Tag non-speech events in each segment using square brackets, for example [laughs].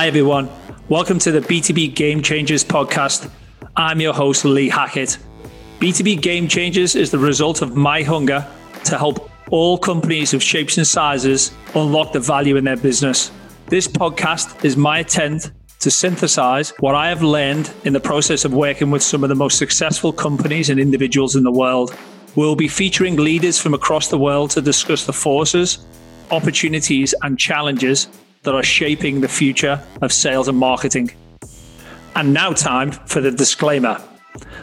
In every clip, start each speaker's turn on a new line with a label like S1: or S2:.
S1: Hi, everyone. Welcome to the B2B Game Changers podcast. I'm your host, Lee Hackett. B2B Game Changers is the result of my hunger to help all companies of shapes and sizes unlock the value in their business. This podcast is my attempt to synthesize what I have learned in the process of working with some of the most successful companies and individuals in the world. We'll be featuring leaders from across the world to discuss the forces, opportunities, and challenges that are shaping the future of sales and marketing. And now, time for the disclaimer.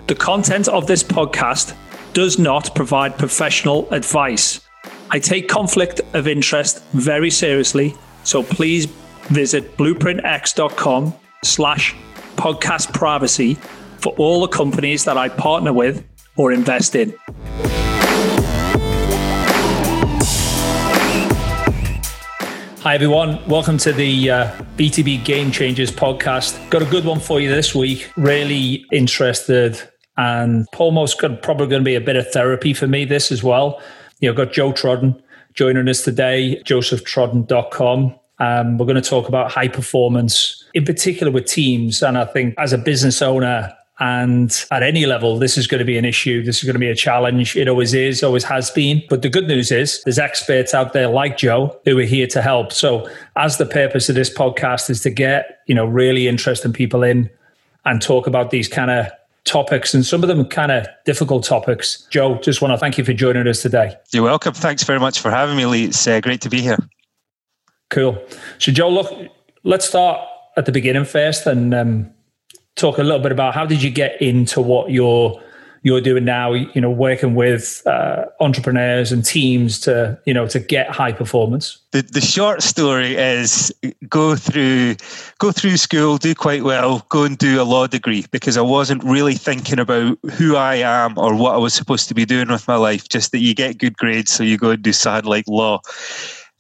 S1: The content of this podcast does not provide professional advice. I take conflict of interest very seriously, so please visit bluprintx.com slash podcast privacy for all the companies that I partner with or invest in. Hi, everyone. Welcome to the uh, B2B Game Changers podcast. Got a good one for you this week. Really interested and almost probably going to be a bit of therapy for me, this as well. You know, got Joe Trodden joining us today, josephtrodden.com. Um, we're going to talk about high performance, in particular with teams. And I think as a business owner, and at any level, this is going to be an issue. This is going to be a challenge. It always is, always has been. But the good news is there's experts out there like Joe who are here to help. So as the purpose of this podcast is to get, you know, really interesting people in and talk about these kind of topics and some of them kind of difficult topics. Joe, just want to thank you for joining us today.
S2: You're welcome. Thanks very much for having me, Lee. It's uh, great to be here.
S1: Cool. So, Joe, look, let's start at the beginning first and um, talk a little bit about how did you get into what you're you're doing now you know working with uh, entrepreneurs and teams to you know to get high performance?
S2: The, the short story is go through go through school do quite well go and do a law degree because i wasn't really thinking about who i am or what i was supposed to be doing with my life just that you get good grades so you go and do sad like law.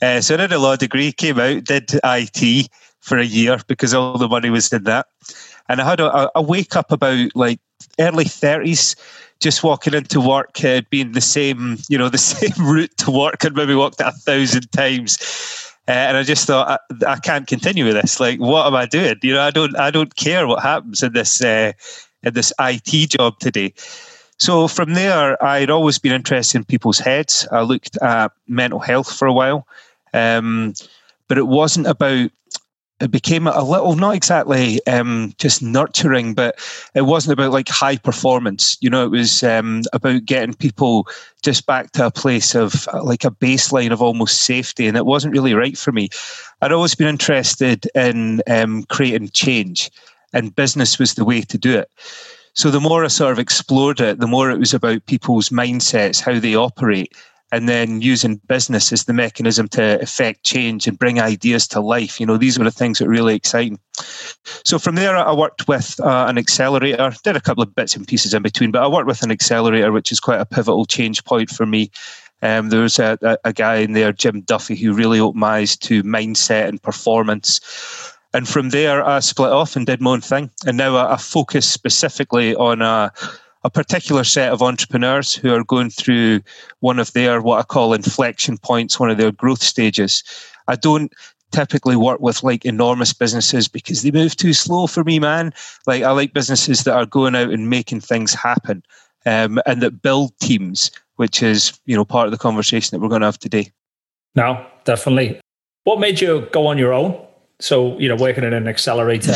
S2: Uh, so i did a law degree came out did it for a year because all the money was in that and I had a, a wake up about like early 30s just walking into work uh, been the same you know the [laughs] same route to work and maybe walked it a thousand times uh, and I just thought I, I, can't continue with this. Like, what am I doing? You know, I don't, I don't care what happens in this, uh, in this IT job today. So from there, I'd always been interested in people's heads. I looked at mental health for a while, um, but it wasn't about it became a little not exactly um, just nurturing, but it wasn't about like high performance. You know, it was um, about getting people just back to a place of uh, like a baseline of almost safety, and it wasn't really right for me. I'd always been interested in um, creating change, and business was the way to do it. So the more I sort of explored it, the more it was about people's mindsets, how they operate, and then using business as the mechanism to affect change and bring ideas to life. You know, these were the things that really exciting. So from there, I worked with uh, an accelerator, did a couple of bits and pieces in between, but I worked with an accelerator, which is quite a pivotal change point for me. Um, there was a, a, a guy in there, Jim Duffy, who really opened my eyes to mindset and performance. And from there, I split off and did my own thing. And now I, I focus specifically on a a particular set of entrepreneurs who are going through one of their what I call inflection points, one of their growth stages. I don't typically work with like enormous businesses because they move too slow for me, man. Like I like businesses that are going out and making things happen um, and that build teams, which is you know part of the conversation that we're going to have today.
S1: No, definitely. What made you go on your own? So, you know, working in an accelerator,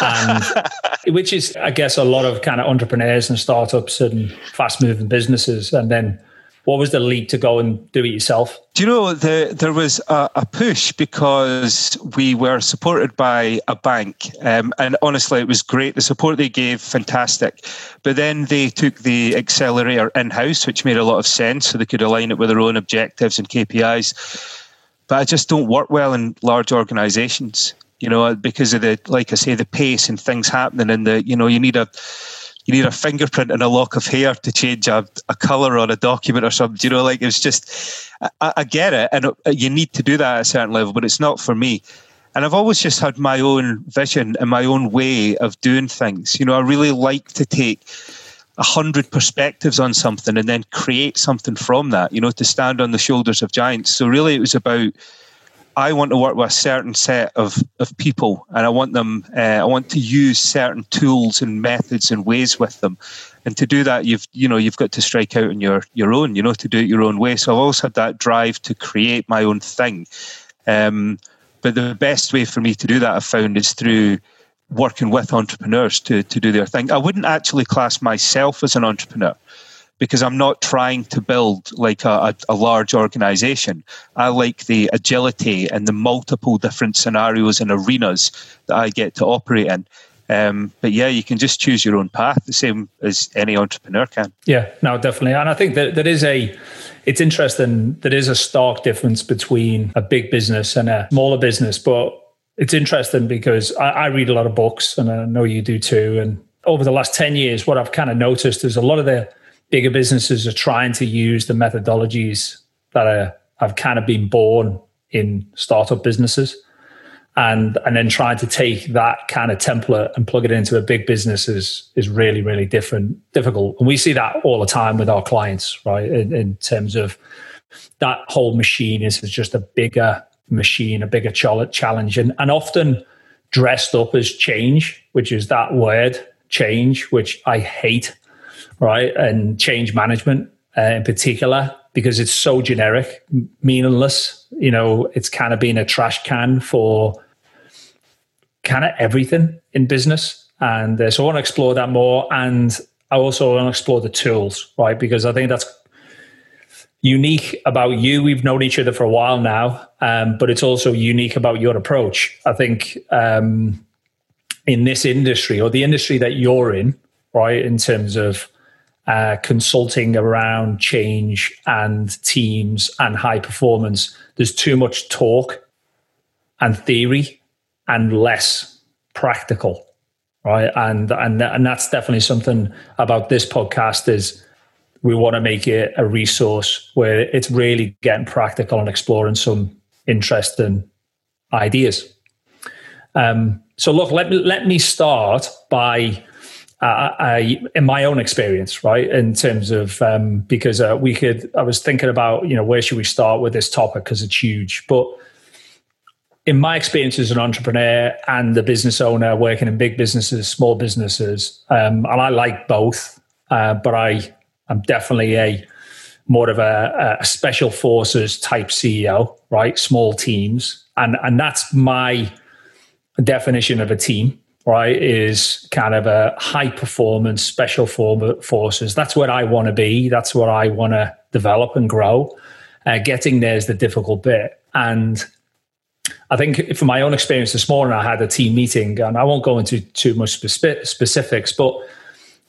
S1: and, [laughs] which is, I guess, a lot of kind of entrepreneurs and startups and fast moving businesses. And then what was the lead to go and do it yourself?
S2: Do you know the, there was a, a, push because we were supported by a bank, um, and honestly, it was great. The support they gave, fantastic. But then they took the accelerator in house, which made a lot of sense, so they could align it with their own objectives and KPIs but I just don't work well in large organizations, you know, because of the, like I say, the pace and things happening and the, you know, you need a, you need a fingerprint and a lock of hair to change a, a color on a document or something. You know, like it's just, I, I get it. And uh, you need to do that at a certain level, but it's not for me. And I've always just had my own vision and my own way of doing things. You know, I really like to take a hundred perspectives on something and then create something from that, you know, to stand on the shoulders of giants. So really it was about I want to work with a certain set of, of people, and I want them. Uh, I want to use certain tools and methods and ways with them. And to do that, you've you know you've got to strike out on your your own. You know to do it your own way. So I've always had that drive to create my own thing. Um, but the best way for me to do that, I've found, is through working with entrepreneurs to to do their thing. I wouldn't actually class myself as an entrepreneur because I'm not trying to build like a, a, a, large organization. I like the agility and the multiple different scenarios and arenas that I get to operate in. Um, but yeah, you can just choose your own path, the same as any entrepreneur can.
S1: Yeah, no, definitely. And I think that there is a, it's interesting, there is a stark difference between a big business and a smaller business. But it's interesting because I, I read a lot of books and I know you do too. And over the last 10 years, what I've kind of noticed is a lot of the, bigger businesses are trying to use the methodologies that are, have kind of been born in startup businesses and and then trying to take that kind of template and plug it into a big business is is really really different difficult and we see that all the time with our clients right in, in terms of that whole machine is just a bigger machine a bigger challenge and, and often dressed up as change which is that word change which i hate right? And change management uh, in particular, because it's so generic, meaningless. You know, it's kind of been a trash can for kind of everything in business. And uh, so I want to explore that more. And I also want to explore the tools, right? Because I think that's unique about you. We've known each other for a while now, um, but it's also unique about your approach. I think um, in this industry or the industry that you're in, right, in terms of uh, consulting around change and teams and high performance, there's too much talk and theory and less practical, right? And and and that's definitely something about this podcast is we want to make it a resource where it's really getting practical and exploring some interesting ideas. Um, so look, let me let me start by uh, I, in my own experience, right, in terms of um, because uh, we could, I was thinking about, you know, where should we start with this topic because it's huge. But in my experience as an entrepreneur and a business owner working in big businesses, small businesses, um, and I like both, uh, but I am definitely a more of a, a special forces type CEO, right? Small teams, and and that's my definition of a team right, is kind of a high performance special forces. That's what I want to be. That's what I want to develop and grow. Uh, getting there is the difficult bit. And I think from my own experience this morning, I had a team meeting, and I won't go into too much spe- specifics, but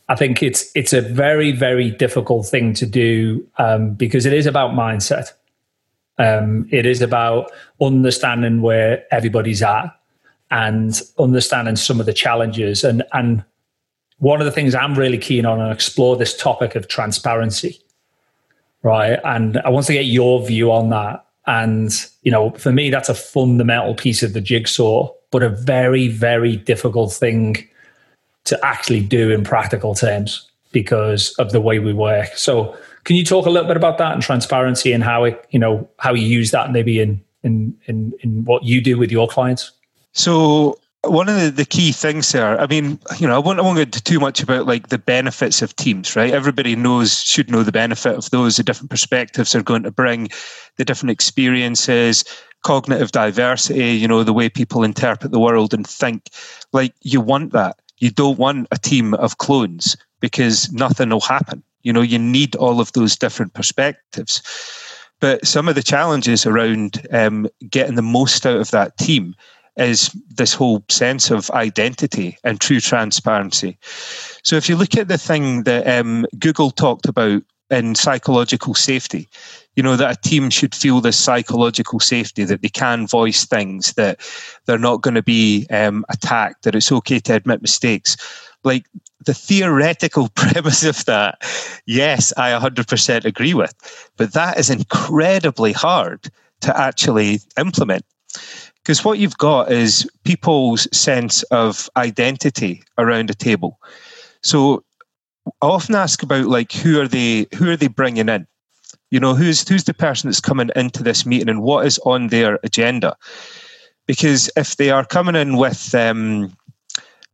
S1: I think it's it's a very very difficult thing to do um, because it is about mindset. Um, it is about understanding where everybody's at and understanding some of the challenges. And, and one of the things I'm really keen on and explore this topic of transparency, right? And I want to get your view on that. And, you know, for me, that's a fundamental piece of the jigsaw, but a very, very difficult thing to actually do in practical terms because of the way we work. So can you talk a little bit about that and transparency and how it, you know, how you use that maybe in in in, in what you do with your clients?
S2: So one of the, the key things there, I mean, you know, I won't, I won't into too much about like the benefits of teams, right? Everybody knows, should know the benefit of those, the different perspectives are going to bring, the different experiences, cognitive diversity, you know, the way people interpret the world and think. Like, you want that. You don't want a team of clones because nothing will happen. You know, you need all of those different perspectives. But some of the challenges around um, getting the most out of that team is this whole sense of identity and true transparency. So if you look at the thing that um, Google talked about in psychological safety, you know, that a team should feel this psychological safety, that they can voice things, that they're not going to be um, attacked, that it's okay to admit mistakes. Like the theoretical [laughs] premise of that, yes, I 100% agree with, but that is incredibly hard to actually implement. Because what you've got is people's sense of identity around a table. So I often ask about like who are they who are they bringing in? You know, who's who's the person that's coming into this meeting and what is on their agenda? Because if they are coming in with um,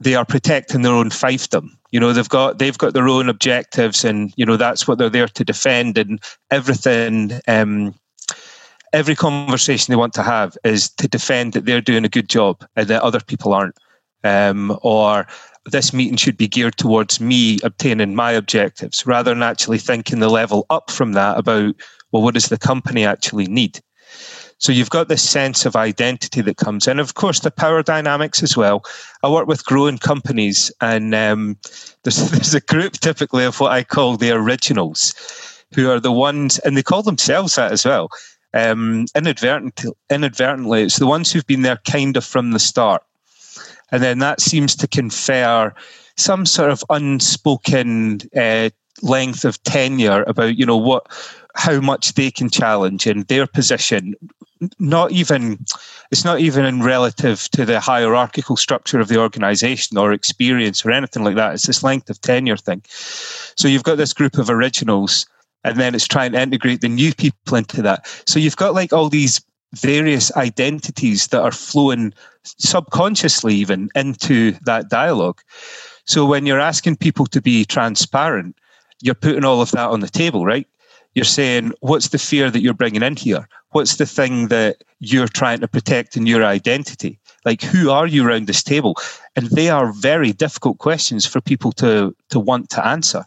S2: they are protecting their own fiefdom. You know, they've got they've got their own objectives, and you know that's what they're there to defend. And everything, um, every conversation they want to have is to defend that they're doing a good job and that other people aren't, um, or this meeting should be geared towards me obtaining my objectives, rather than actually thinking the level up from that about well, what does the company actually need? So you've got this sense of identity that comes in. Of course, the power dynamics as well. I work with growing companies, and um, [laughs] there's, there's a group typically of what I call the originals, who are the ones, and they call themselves that as well. Um, inadvertently, inadvertently, it's the ones who've been there kind of from the start. And then that seems to confer some sort of unspoken uh, length of tenure about, you know, what how much they can challenge in their position. Not even it's not even in relative to the hierarchical structure of the organization or experience or anything like that. It's this length of tenure thing. So you've got this group of originals and then it's trying to integrate the new people into that. So you've got like all these various identities that are flowing subconsciously even into that dialogue so when you're asking people to be transparent you're putting all of that on the table right you're saying, what's the fear that you're bringing in here? What's the thing that you're trying to protect in your identity? Like, who are you around this table? And they are very difficult questions for people to, to want to answer.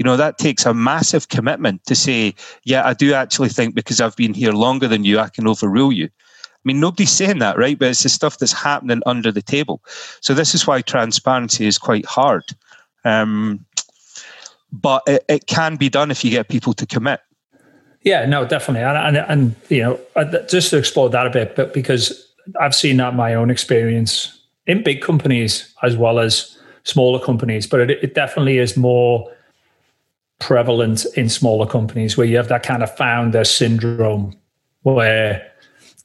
S2: You know, that takes a massive commitment to say, yeah, I do actually think because I've been here longer than you, I can overrule you. I mean, nobody's saying that, right? But it's the stuff that's happening under the table. So this is why transparency is quite hard. Um, but it, it can be done if you get people to commit.
S1: Yeah, no, definitely, and and, and you know, uh, just to explore that a bit, but because I've seen that my own experience in big companies as well as smaller companies, but it, it definitely is more prevalent in smaller companies where you have that kind of founder syndrome, where,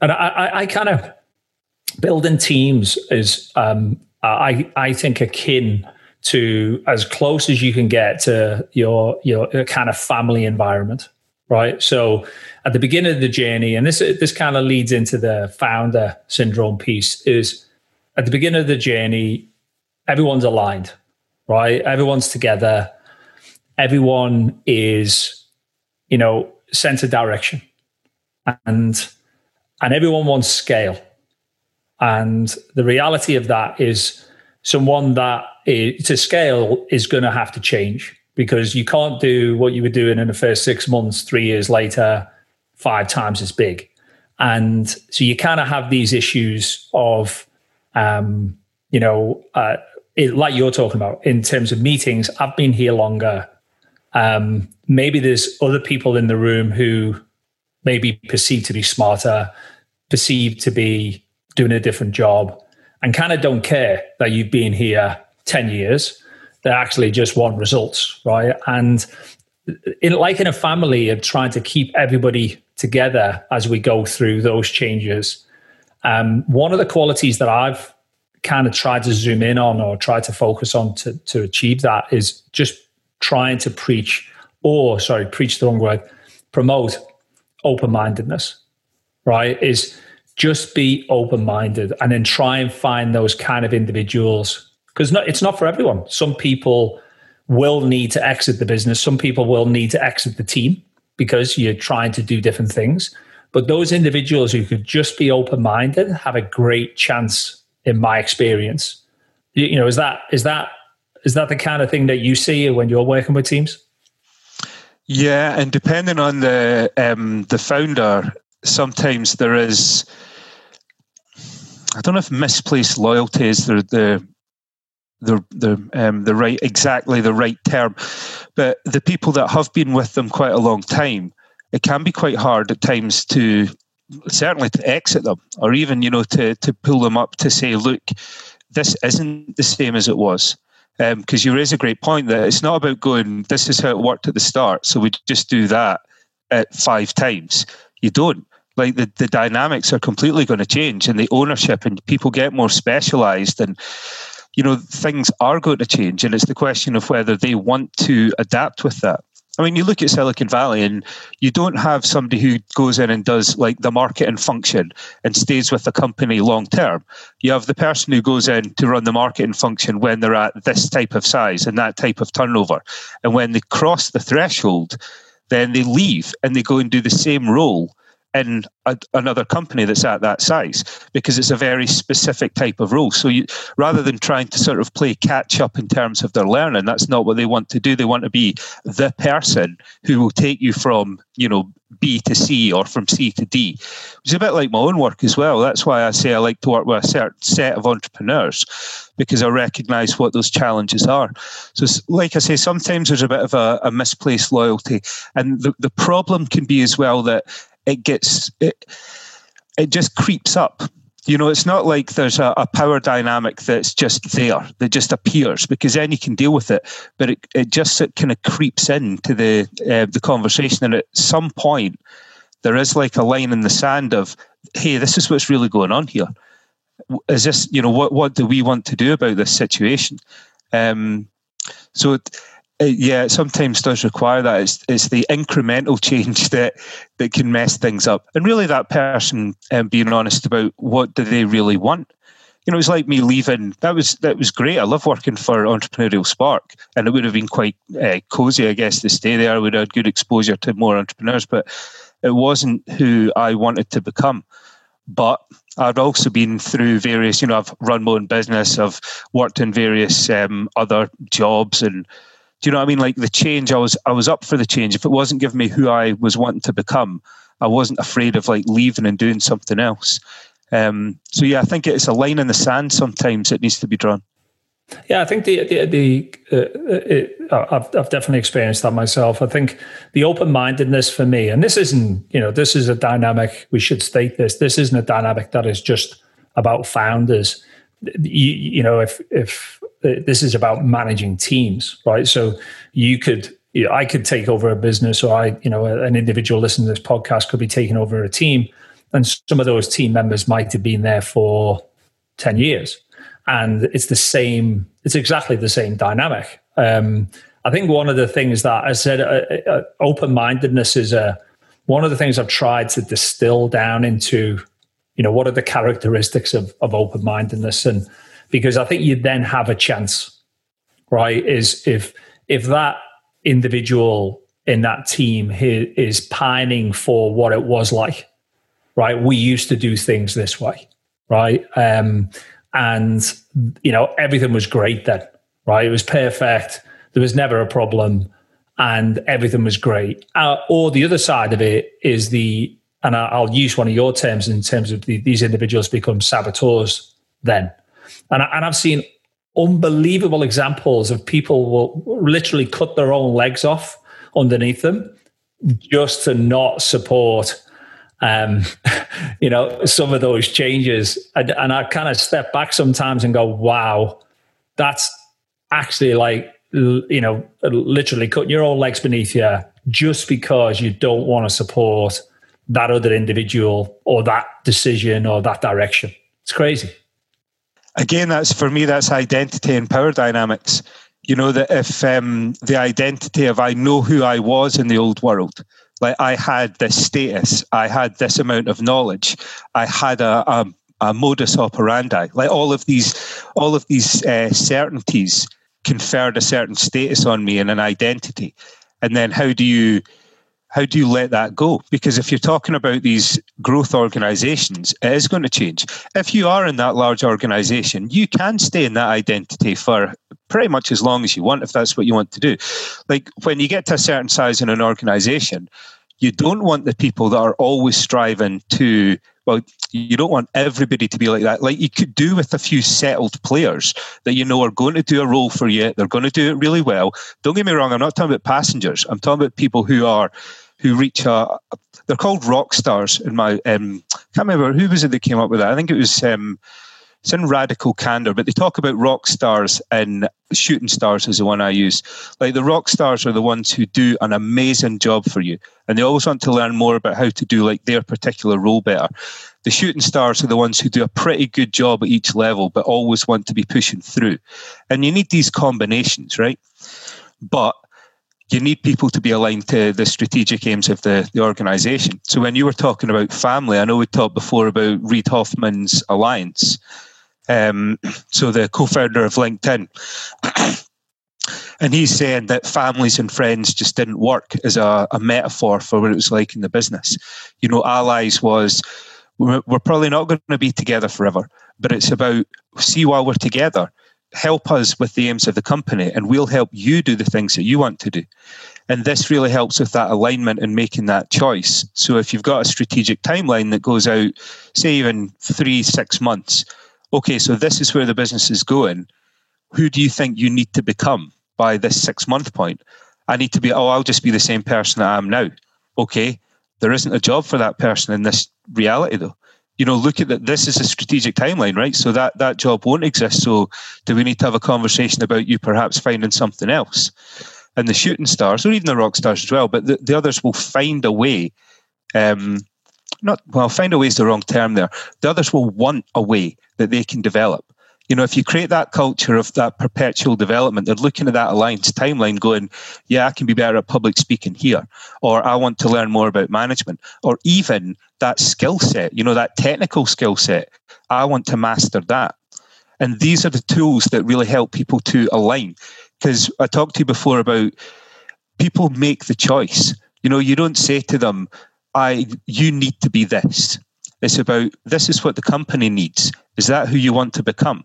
S1: and I, I, I kind of building teams is, um, I I think akin to as close as you can get to your your kind of family environment right? So at the beginning of the journey and this this kind of leads into the founder syndrome piece is at the beginning of the journey everyone's aligned right? Everyone's together everyone is you know of direction and and everyone wants scale and the reality of that is someone that is, to scale is going to have to change because you can't do what you were doing in the first six months, three years later, five times as big. And so you kind of have these issues of, um, you know, uh, it, like you're talking about in terms of meetings. I've been here longer. Um, maybe there's other people in the room who maybe perceived to be smarter, perceived to be doing a different job, and kind of don't care that you've been here 10 years. They actually just want results, right? And in, like in a family of trying to keep everybody together as we go through those changes, um, one of the qualities that I've kind of tried to zoom in on or try to focus on to, to achieve that is just trying to preach, or sorry, preach the wrong word, promote open mindedness, right? Is just be open minded and then try and find those kind of individuals because it's not for everyone. Some people will need to exit the business, some people will need to exit the team because you're trying to do different things. But those individuals who could just be open minded have a great chance, in my experience. You know, is that is that is that the kind of thing that you see when you're working with teams?
S2: Yeah, and depending on the um, the founder, sometimes there is I don't know if misplaced loyalty is the the the the um, the right exactly the right term, but the people that have been with them quite a long time, it can be quite hard at times to certainly to exit them or even you know to to pull them up to say look this isn't the same as it was because um, you raise a great point that it's not about going this is how it worked at the start so we just do that at five times. You don't. Like the, the dynamics are completely going to change and the ownership and people get more specialized and you know things are going to change and it's the question of whether they want to adapt with that I mean, you look at Silicon Valley and you don't have somebody who goes in and does like the marketing function and stays with the company long term. You have the person who goes in to run the marketing function when they're at this type of size and that type of turnover. And when they cross the threshold, then they leave and they go and do the same role in a, another company that's at that size because it's a very specific type of role. So you, rather than trying to sort of play catch up in terms of their learning, that's not what they want to do. They want to be the person who will take you from, you know, B to C or from C to D. It's a bit like my own work as well. That's why I say I like to work with a certain set of entrepreneurs because I recognize what those challenges are. So, like I say, sometimes there's a bit of a, a misplaced loyalty. And the, the problem can be as well that it gets it, it just creeps up. You know it's not like there's a, a, power dynamic that's just there that just appears because then you can deal with it. But it, it just it kind of creeps into the uh, the conversation and at some point there is like a line in the sand of hey this is what's really going on here. Is this you know what what do we want to do about this situation? Um so it, uh, yeah, it sometimes does require that. It's, it's the incremental [laughs] change that that can mess things up, and really that person um, being honest about what do they really want. You know, it's like me leaving. That was that was great. I love working for Entrepreneurial Spark, and it would have been quite uh, cozy, I guess, to stay there. I would have had good exposure to more entrepreneurs, but it wasn't who I wanted to become. But I'd also been through various. You know, I've run my own business. I've worked in various um, other jobs and do you know what I mean? Like the change, I was I was up for the change. If it wasn't giving me who I was wanting to become, I wasn't afraid of like leaving and doing something else. Um, so yeah, I think it's a line in the sand. Sometimes it needs to be drawn.
S1: Yeah, I think the the, the uh, it, I've I've definitely experienced that myself. I think the open mindedness for me, and this isn't you know this is a dynamic. We should state this. This isn't a dynamic that is just about founders. You, you know, if if this is about managing teams, right? So you could, you know, I could take over a business, or I, you know, an individual listening to this podcast could be taking over a team, and some of those team members might have been there for ten years, and it's the same. It's exactly the same dynamic. Um, I think one of the things that I said, uh, uh, open mindedness is a one of the things I've tried to distill down into, you know, what are the characteristics of, of open mindedness and because I think you then have a chance, right? Is if if that individual in that team is pining for what it was like, right? We used to do things this way, right? Um, and you know everything was great then, right? It was perfect. There was never a problem, and everything was great. Uh, or the other side of it is the, and I'll use one of your terms in terms of the, these individuals become saboteurs then and, I, and I've seen unbelievable examples of people will literally cut their own legs off underneath them just to not support um, [laughs] you know some of those changes. And, and i kind of step back sometimes and go wow that's actually like you know literally cutting your own legs beneath you just because you don't want to support that other individual or that decision or that direction. It's crazy
S2: again, that's for me, that's identity and power dynamics. You know, that if um, the identity of I know who I was in the old world, like I had this status, I had this amount of knowledge, I had a, a, a modus operandi, like all of these, all of these uh, certainties conferred a certain status on me and an identity. And then how do you how do you let that go? Because if you're talking about these growth organizations, it is going to change. If you are in that large organization, you can stay in that identity for pretty much as long as you want, if that's what you want to do. Like when you get to a certain size in an organization, you don't want the people that are always striving to well you don't want everybody to be like that like you could do with a few settled players that you know are going to do a role for you they're going to do it really well don't get me wrong i'm not talking about passengers i'm talking about people who are who reach a. They're called rock stars in my. Um, can't remember who was it that came up with that. I think it was. Um, it's in Radical Candor, but they talk about rock stars and shooting stars is the one I use. Like the rock stars are the ones who do an amazing job for you, and they always want to learn more about how to do like their particular role better. The shooting stars are the ones who do a pretty good job at each level, but always want to be pushing through. And you need these combinations, right? But you need people to be aligned to the strategic aims of the, the organization. So when you were talking about family, I know we talked before about Reid Hoffman's alliance. Um, [clears throat] so the co-founder of LinkedIn. [clears throat] and he's saying that families and friends just didn't work as a, a, metaphor for what it was like in the business. You know, allies was we're, we're probably not going to be together forever, but it's about see while we're together help us with the aims of the company and we'll help you do the things that you want to do. And this really helps with that alignment and making that choice. So if you've got a strategic timeline that goes out, say even three, six months, okay, so this is where the business is going. Who do you think you need to become by this six month point? I need to be, oh, I'll just be the same person that I am now. Okay, there isn't a job for that person in this reality though you know, look at that. This is a strategic timeline, right? So that that job won't exist. So do we need to have a conversation about you perhaps finding something else? And the shooting stars, or even the rock stars as well, but the, the others will find a way. Um, not well, find a way is the wrong term there. The others will want a way that they can develop you know, if you create that culture of that perpetual development, they're looking at that alliance timeline going, yeah, I can be better at public speaking here, or I want to learn more about management, or even that skill set, you know, that technical skill set. I want to master that. And these are the tools that really help people to align. Because I talked to you before about people make the choice. You know, you don't say to them, I you need to be this. It's about this is what the company needs. Is that who you want to become?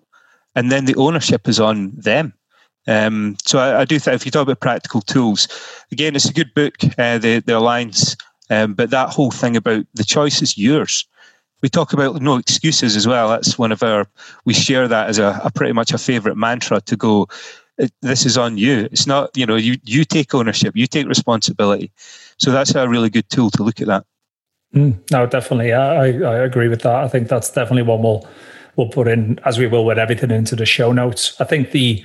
S2: And then the ownership is on them. Um, so I, I, do think if you talk about practical tools, again, it's a good book, uh, the the Alliance, um, but that whole thing about the choice is yours. We talk about no excuses as well. That's one of our. We share that as a, a pretty much a favorite mantra to go. This is on you. It's not you know you you take ownership, you take responsibility. So that's a really good tool to look at that.
S1: Mm, no, definitely, I, I agree with that. I think that's definitely one we'll we'll put in as we will with everything into the show notes. I think the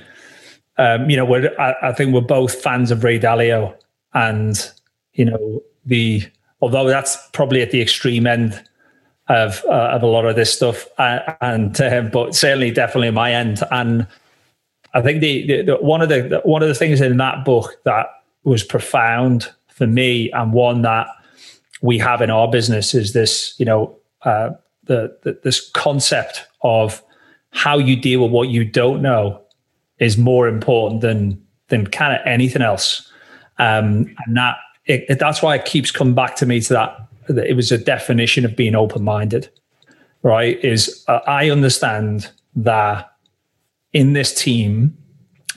S1: um, you know we're I, I, think we're both fans of Ray Dalio, and you know the although that's probably at the extreme end of uh, of a lot of this stuff, uh, and uh, but certainly definitely my end. And I think the, the, the one of the, the one of the things in that book that was profound for me, and one that we have in our business is this, you know, uh, the, the, this concept of how you deal with what you don't know is more important than than kind of anything else. Um, and that it, it, that's why it keeps coming back to me to that. that it was a definition of being open minded, right? Is uh, I understand that in this team,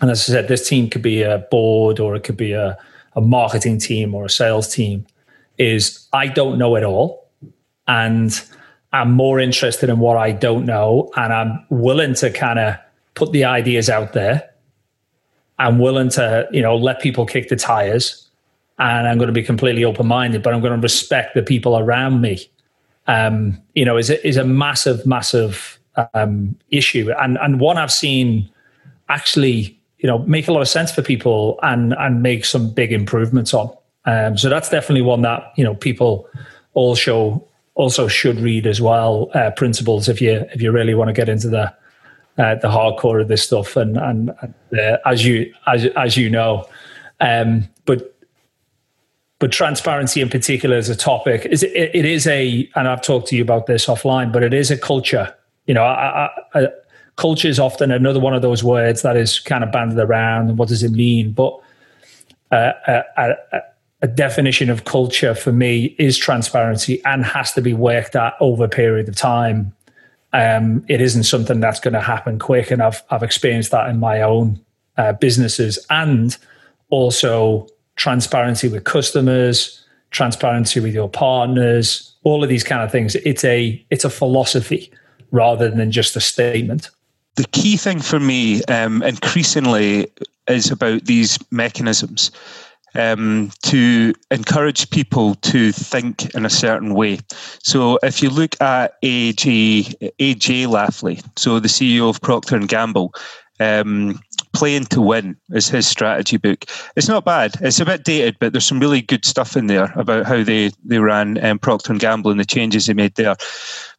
S1: and as I said, this team could be a board or it could be a, a marketing team or a sales team. Is I don't know it all, and I'm more interested in what I don't know, and I'm willing to kind of put the ideas out there. I'm willing to, you know, let people kick the tires, and I'm going to be completely open minded. But I'm going to respect the people around me. Um, you know, is a, is a massive, massive um, issue, and and one I've seen actually, you know, make a lot of sense for people and and make some big improvements on. Um, so that's definitely one that you know people all show also should read as well uh, principles if you if you really want to get into the uh, the hardcore of this stuff and and uh, as you as as you know. Um, but but transparency in particular is a topic is it, it is a and I've talked to you about this offline but it is a culture. You know I, I, I, culture is often another one of those words that is kind of banded around what does it mean? But uh, uh, uh a definition of culture for me is transparency and has to be worked at over a period of time. Um, it isn't something that's going to happen quick, and I've I've experienced that in my own uh, businesses, and also transparency with customers, transparency with your partners, all of these kind of things. It's a it's a philosophy rather than just a statement.
S2: The key thing for me, um, increasingly, is about these mechanisms um, to encourage people to think in a certain way. So if you look at A.G., A.G. Lafley, so the CEO of Procter and Gamble, um, Playing to Win is his strategy book. It's not bad. It's a bit dated, but there's some really good stuff in there about how they they ran um, Procter and Gamble and the changes they made there.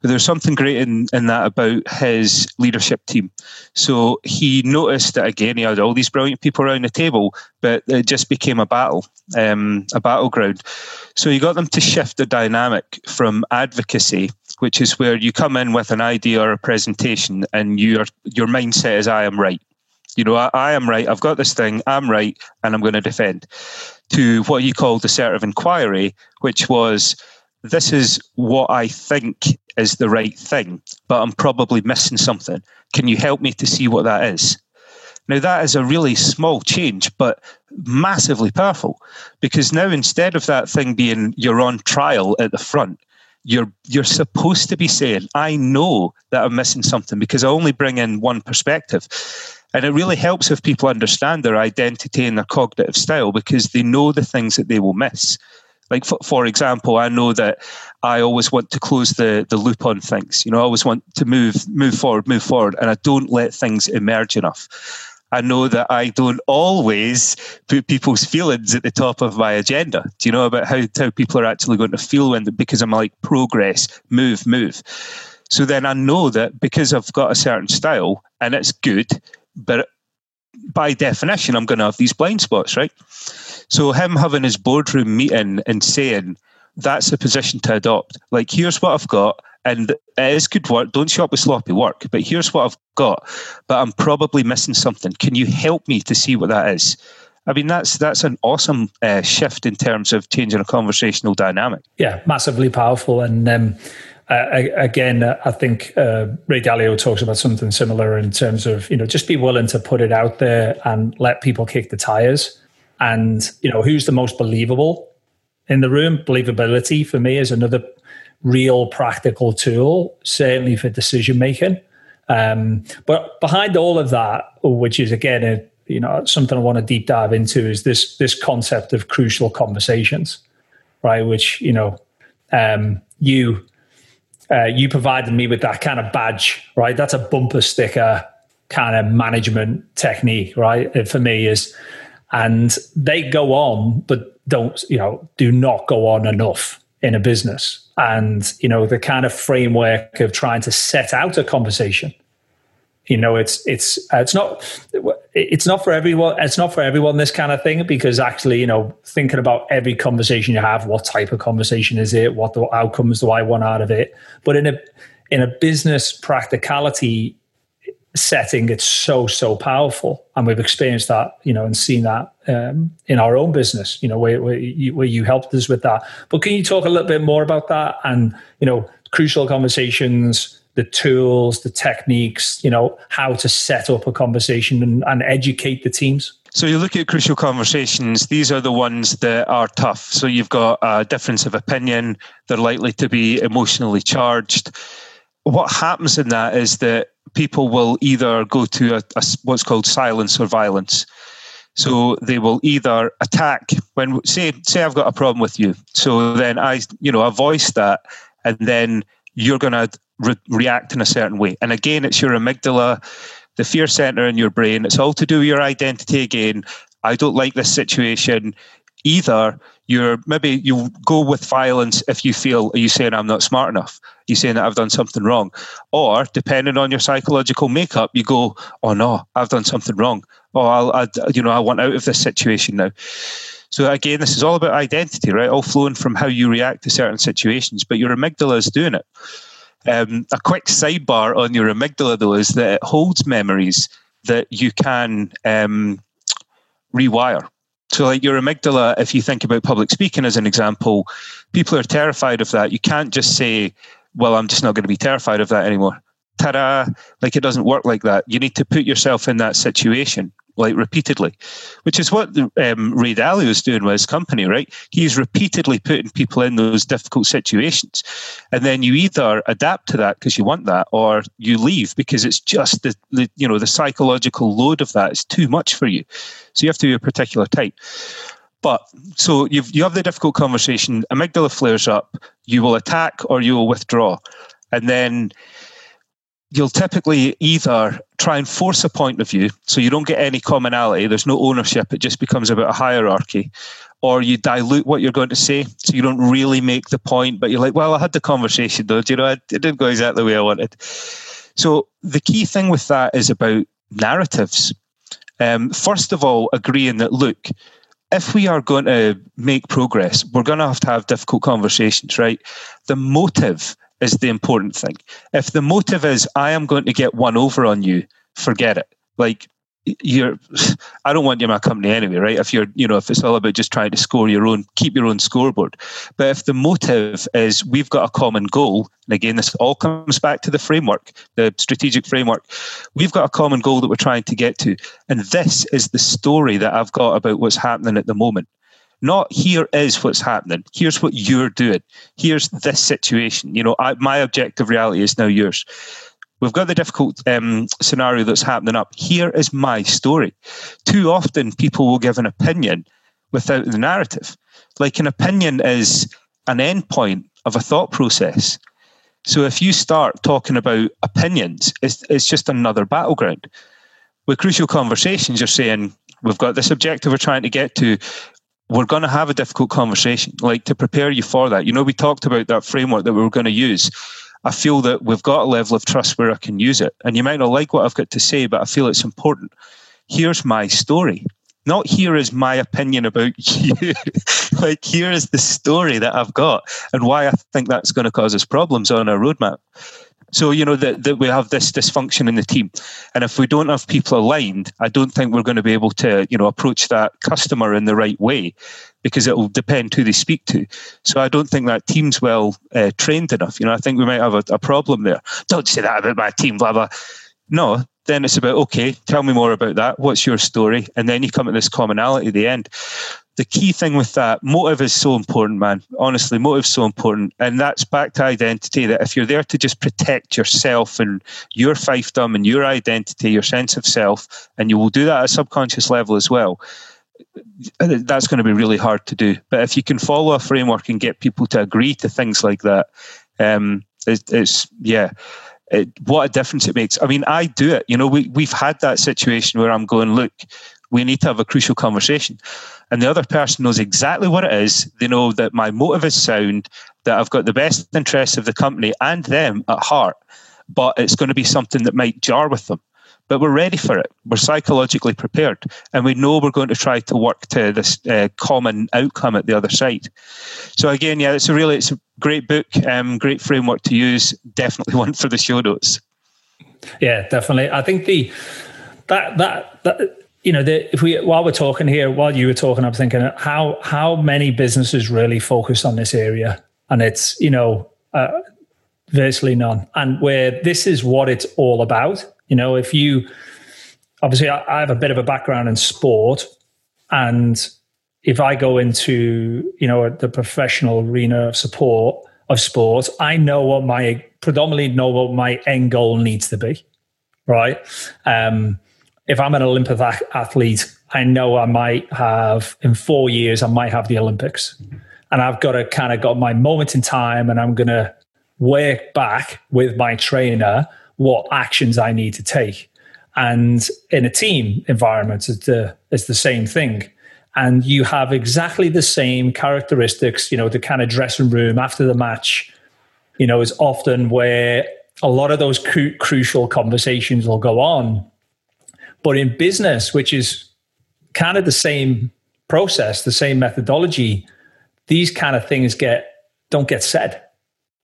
S2: But there's something great in, in that about his leadership team. So he noticed that again he had all these brilliant people around the table, but it just became a battle, um, a battleground. So he got them to shift the dynamic from advocacy, which is where you come in with an idea or a presentation, and your your mindset is I am right. You know, I, I am right. I've got this thing. I'm right, and I'm going to defend. To what he called assertive inquiry, which was this is what I think is the right thing, but I'm probably missing something. Can you help me to see what that is? Now, that is a really small change, but massively powerful because now instead of that thing being you're on trial at the front, you're you're supposed to be saying, I know that I'm missing something because I only bring in one perspective. And it really helps if people understand their identity and their cognitive style because they know the things that they will miss. Like for, for example, I know that I always want to close the, the loop on things. You know, I always want to move move forward, move forward, and I don't let things emerge enough. I know that I don't always put people's feelings at the top of my agenda. Do you know about how, how people are actually going to feel when because I'm like progress, move, move. So then I know that because I've got a certain style and it's good, but by definition, I'm going to have these blind spots, right? So him having his boardroom meeting and saying that's a position to adopt. Like, here's what I've got, and it is good work. Don't show up with sloppy work, but here's what I've got. But I'm probably missing something. Can you help me to see what that is? I mean, that's that's an awesome uh, shift in terms of changing a conversational dynamic.
S1: Yeah, massively powerful. And um, again, I think uh, Ray Dalio talks about something similar in terms of you know just be willing to put it out there and let people kick the tires. And you know who's the most believable in the room? Believability for me is another real practical tool, certainly for decision making. Um, but behind all of that, which is again a, you know something I want to deep dive into, is this this concept of crucial conversations, right? Which you know um, you uh, you provided me with that kind of badge, right? That's a bumper sticker kind of management technique, right? For me is, and they go on, but don't, you know, do not go on enough in a business. And, you know, the kind of framework of trying to set out a conversation. You know it's it's uh, it's not it's not for everyone it's not for everyone this kind of thing because actually you know thinking about every conversation you have what type of conversation is it what the outcomes do i want out of it? But in a in a business practicality setting it's so so powerful and we've experienced that you know and seen that um, in our own business you know where, where you, where you helped us with that but can you talk a little bit more about that and you know crucial conversations the tools, the techniques, you know, how to set up a conversation and, and educate the teams?
S2: So you look at crucial conversations, these are the ones that are tough. So you've got a difference of opinion, they're likely to be emotionally charged. What happens in that is that people will either go to a, a, what's called silence or violence. So they will either attack when say say I've got a problem with you. So then I you know I voice that and then you're going to re- react in a certain way. And again, it's your amygdala, the fear center in your brain. It's all to do with your identity again. I don't like this situation. Either you're maybe you go with violence if you feel are you saying I'm not smart enough? Are you saying that I've done something wrong? Or depending on your psychological makeup, you go, oh no, I've done something wrong. Oh, I'll, I, you know, I want out of this situation now. So again, this is all about identity, right? All flowing from how you react to certain situations, but your amygdala is doing it. Um, a quick sidebar on your amygdala, though, is that it holds memories that you can um, rewire. So, like your amygdala, if you think about public speaking as an example, people are terrified of that. You can't just say, well, I'm just not going to be terrified of that anymore. Ta da! Like it doesn't work like that. You need to put yourself in that situation like repeatedly, which is what um, Ray Dalio is doing with his company, right? He's repeatedly putting people in those difficult situations, and then you either adapt to that because you want that, or you leave because it's just the, the you know the psychological load of that is too much for you. So you have to be a particular type. But so you've you have the difficult conversation, amygdala flares up, you will attack or you will withdraw, and then you'll typically either try and force a point of view so you don't get any commonality, there's no ownership, it just becomes about a hierarchy, or you dilute what you're going to say so you don't really make the point, but you're like, well, I had the conversation though, you know, it didn't go exactly the way I wanted. So the key thing with that is about narratives. Um, first of all, agreeing that, look, if we are going to make progress, we're going to have to have difficult conversations, right? The motive is the important thing. If the motive is I am going to get one over on you, forget it. Like you're [laughs] I don't want you in my company anyway, right? If you're, you know, if it's all about just trying to score your own, keep your own scoreboard. But if the motive is we've got a common goal, and again, this all comes back to the framework, the strategic framework. We've got a common goal that we're trying to get to. And this is the story that I've got about what's happening at the moment. Not here is what's happening. Here's what you're doing. Here's this situation. You know, I, my objective reality is now yours. We've got the difficult um, scenario that's happening up. Here is my story. Too often, people will give an opinion without the narrative. Like an opinion is an endpoint of a thought process. So if you start talking about opinions, it's, it's just another battleground. With crucial conversations, you're saying, we've got this objective we're trying to get to we're going to have a difficult conversation, like to prepare you for that. You know, we talked about that framework that we were going to use. I feel that we've got a level of trust where I can use it. And you might not like what I've got to say, but I feel it's important. Here's my story. Not here is my opinion about [laughs] you. like, here is the story that I've got and why I think that's going to cause us problems on our roadmap. So, you know, that, that we have this dysfunction in the team. And if we don't have people aligned, I don't think we're going to be able to, you know, approach that customer in the right way because it will depend who they speak to. So I don't think that team's well uh, trained enough. You know, I think we might have a, a problem there. Don't say that about my team, blah, blah. No, then it's about, okay, tell me more about that. What's your story? And then you come at this commonality at the end the key thing with that motive is so important, man. Honestly, motive's so important. And that's back to identity that if you're there to just protect yourself and your fiefdom and your identity, your sense of self, and you will do that at a subconscious level as well, that's going to be really hard to do. But if you can follow a framework and get people to agree to things like that, um, it, it's, yeah. It, what a difference it makes. I mean, I do it. You know, we, we've had that situation where I'm going, look, we need to have a crucial conversation. And the other person knows exactly what it is. They know that my motive is sound, that I've got the best interests of the company and them at heart, but it's going to be something that might jar with them. But we're ready for it. We're psychologically prepared, and we know we're going to try to work to this uh, common outcome at the other side. So again, yeah, it's a really it's a great book, um, great framework to use. Definitely [laughs] one for the show notes.
S1: Yeah, definitely. I think the that that that you know, the, if we while we're talking here, while you were talking, I'm thinking how how many businesses really focus on this area, and it's you know uh, virtually none. And where this is what it's all about. You know, if you obviously I, I have a bit of a background in sport, and if I go into you know the professional arena of support of sport, I know what my predominantly know what my end goal needs to be, right? Um, if I'm an Olympic athlete, I know I might have in four years, I might have the Olympics. And I've got to kind of got my moment in time and I'm to work back with my trainer what actions I need to take. And in a team environment, it's the, it's the same thing. And you have exactly the same characteristics, you know, the kind of dressing room after the match, you know, is often where a lot of those cru- crucial conversations will go on but in business, which is kind of the same process, the same methodology, these kind of things get don't get said.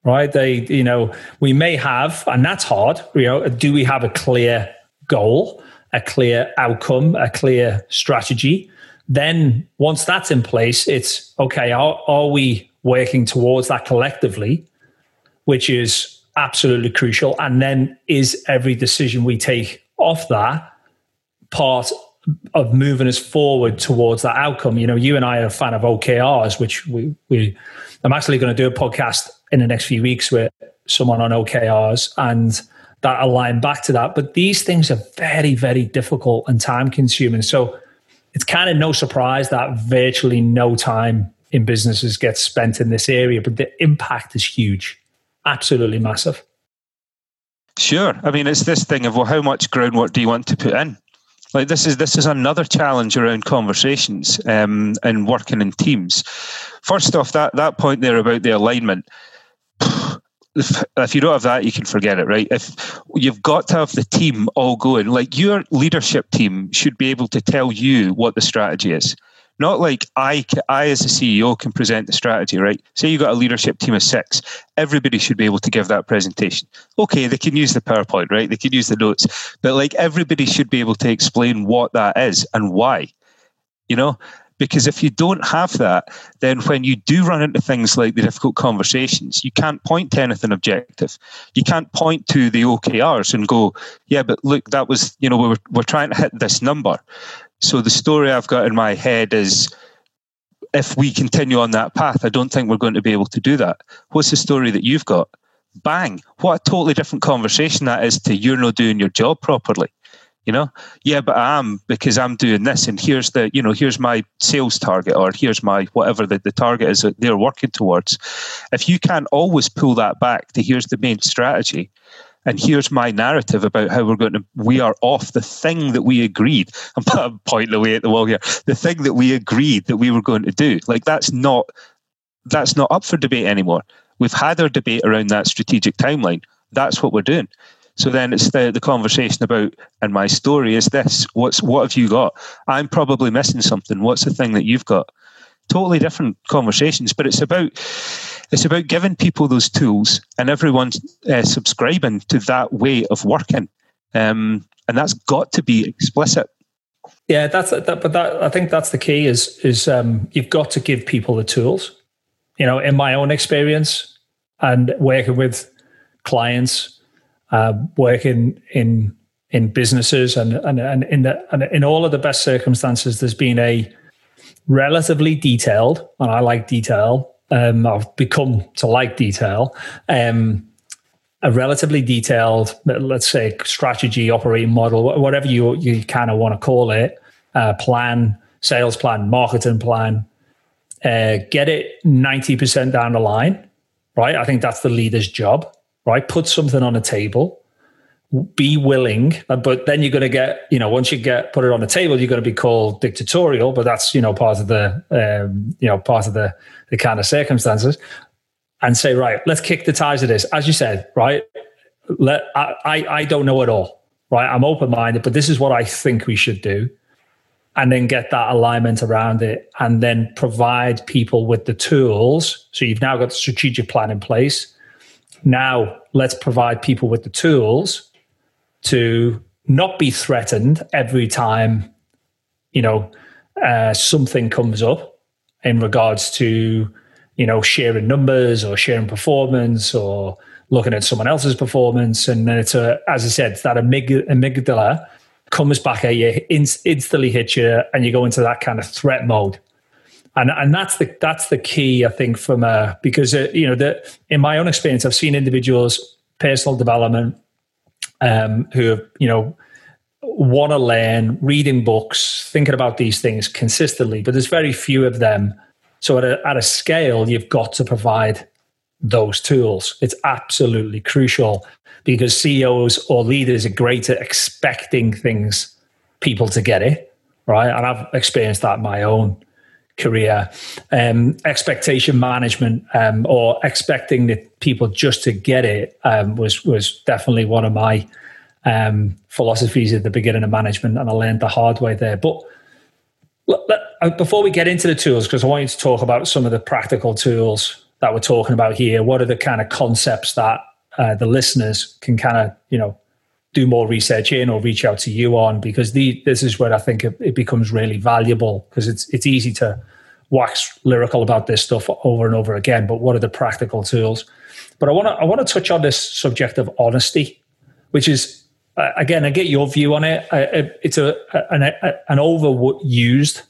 S1: Right? They, you know, we may have, and that's hard, you know, do we have a clear goal, a clear outcome, a clear strategy? Then once that's in place, it's okay, are, are we working towards that collectively? Which is absolutely crucial. And then is every decision we take off that part of moving us forward towards that outcome. You know, you and I are a fan of OKRs, which we we I'm actually going to do a podcast in the next few weeks with someone on OKRs and that align back to that. But these things are very, very difficult and time consuming. So it's kind of no surprise that virtually no time in businesses gets spent in this area, but the impact is huge, absolutely massive.
S2: Sure. I mean, it's this thing of well, how much groundwork do you want to put in? Like this is this is another challenge around conversations um, and working in teams. First off, that that point there about the alignment. If, you don't have that, you can forget it, right? If you've got to have the team all going, like your leadership team should be able to tell you what the strategy is not like I, I as a CEO can present the strategy, right? Say you've got a leadership team of six, everybody should be able to give that presentation. Okay, they can use the PowerPoint, right? They can use the notes, but like everybody should be able to explain what that is and why, you know? Because if you don't have that, then when you do run into things like the difficult conversations, you can't point to anything objective. You can't point to the OKRs and go, yeah, but look, that was, you know, we we're, we're trying to hit this number. So the story I've got in my head is if we continue on that path, I don't think we're going to be able to do that. What's the story that you've got? Bang. What a totally different conversation that is to you're not doing your job properly. You know, yeah, but I am because I'm doing this, and here's the, you know, here's my sales target, or here's my whatever the, the target is that they're working towards. If you can't always pull that back to here's the main strategy, and here's my narrative about how we're going to we are off the thing that we agreed [laughs] i'm pointing away at the wall here the thing that we agreed that we were going to do. Like that's not that's not up for debate anymore. We've had our debate around that strategic timeline. That's what we're doing so then it's the, the conversation about and my story is this what's what have you got i'm probably missing something what's the thing that you've got totally different conversations but it's about it's about giving people those tools and everyone uh, subscribing to that way of working. Um, and that's got to be explicit.
S1: Yeah, that's that. But that I think that's the key is is um, you've got to give people the tools. You know, in my own experience and working with clients, uh, working in in businesses and and and in the and in all of the best circumstances, there's been a relatively detailed, and I like detail, um, I've become to like detail. Um, a relatively detailed, let's say, strategy, operating model, whatever you you kind of want to call it, uh, plan, sales plan, marketing plan. Uh, get it ninety percent down the line, right? I think that's the leader's job, right? Put something on a table. Be willing but then you're going to get you know once you get put it on the table you're going to be called dictatorial but that's you know part of the um, you know part of the the kind of circumstances. And say right let's kick the ties of this. As you said right let i i, I don't know it all right? I'm open-minded but this is what i think we should do. And then get that alignment around it and then provide people with the tools. So you've now got the strategic plan in place now let's provide people with the tools to not be threatened every time, you know, uh, something comes up in regards to, you know, sharing numbers or sharing performance or looking at someone else's performance. And then it's a, as I said, that amyg- amygdala comes back at you, instantly hits you, and you go into that kind of threat mode. And, and that's the that's the key I think from a because uh, you know the in my own experience I've seen individuals personal development um, who have, you know, want to learn, reading books, thinking about these things consistently, but there's very few of them. So at a, at a scale, you've got to provide those tools. It's absolutely crucial because CEOs or leaders are great at expecting things, people to get it, right? And I've experienced that my own career. Um, expectation management um, or expecting that people just to get it um, was was definitely one of my um, philosophies at the beginning of management, and I learned the hard way there. But let, let, uh, before we get into the tools, because I want you to talk about some of the practical tools that we're talking about here. What are the kind of concepts that uh, the listeners can kind of you know do more research in or reach out to you on because the, this is where I think it, it becomes really valuable because it's it's easy to wax lyrical about this stuff over and over again. But what are the practical tools? But I want to I want to touch on this subject of honesty, which is uh, again I get your view on it. Uh, it's a an, a, an overused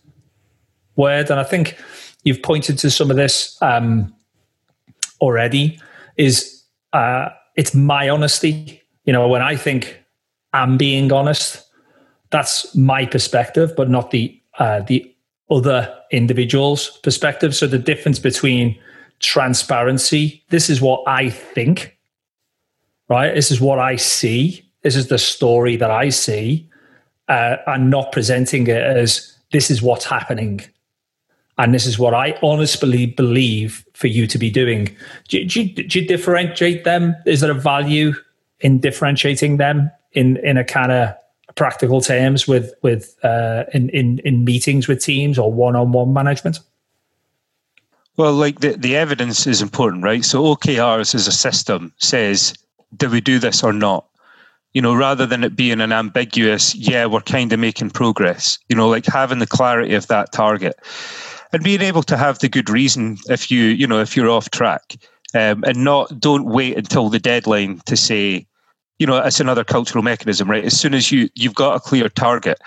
S1: word, and I think you've pointed to some of this um, already. Is uh, it's my honesty you know, when I think I'm being honest, that's my perspective, but not the uh, the other individual's perspective. So the difference between transparency, this is what I think, right? This is what I see. This is the story that I see, uh, and not presenting it as this is what's happening. And this is what I honestly believe for you to be doing. Do, do, do you differentiate them? Is there a value in differentiating them in, in a kind of practical terms with with uh, in, in in meetings with teams or one on one management?
S2: Well, like the, the evidence is important, right? So OKRs as a system says, do we do this or not? You know, rather than it being an ambiguous, yeah, we're kind of making progress, you know, like having the clarity of that target and being able to have the good reason if you, you know, if you're off track um, and not, don't wait until the deadline to say, you know, it's another cultural mechanism, right? As soon as you, you've got a clear target,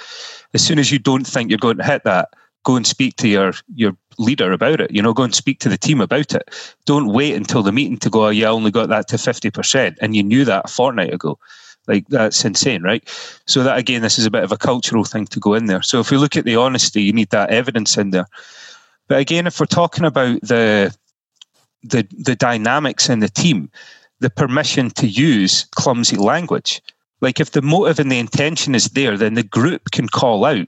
S2: as soon as you don't think you're going to hit that, go and speak to your your leader about it. You know, go and speak to the team about it. Don't wait until the meeting to go. Oh, yeah, I only got that to fifty percent, and you knew that a fortnight ago. Like that's insane, right? So that again, this is a bit of a cultural thing to go in there. So if we look at the honesty, you need that evidence in there. But again, if we're talking about the the the dynamics in the team, the permission to use clumsy language. Like if the motive and the intention is there, then the group can call out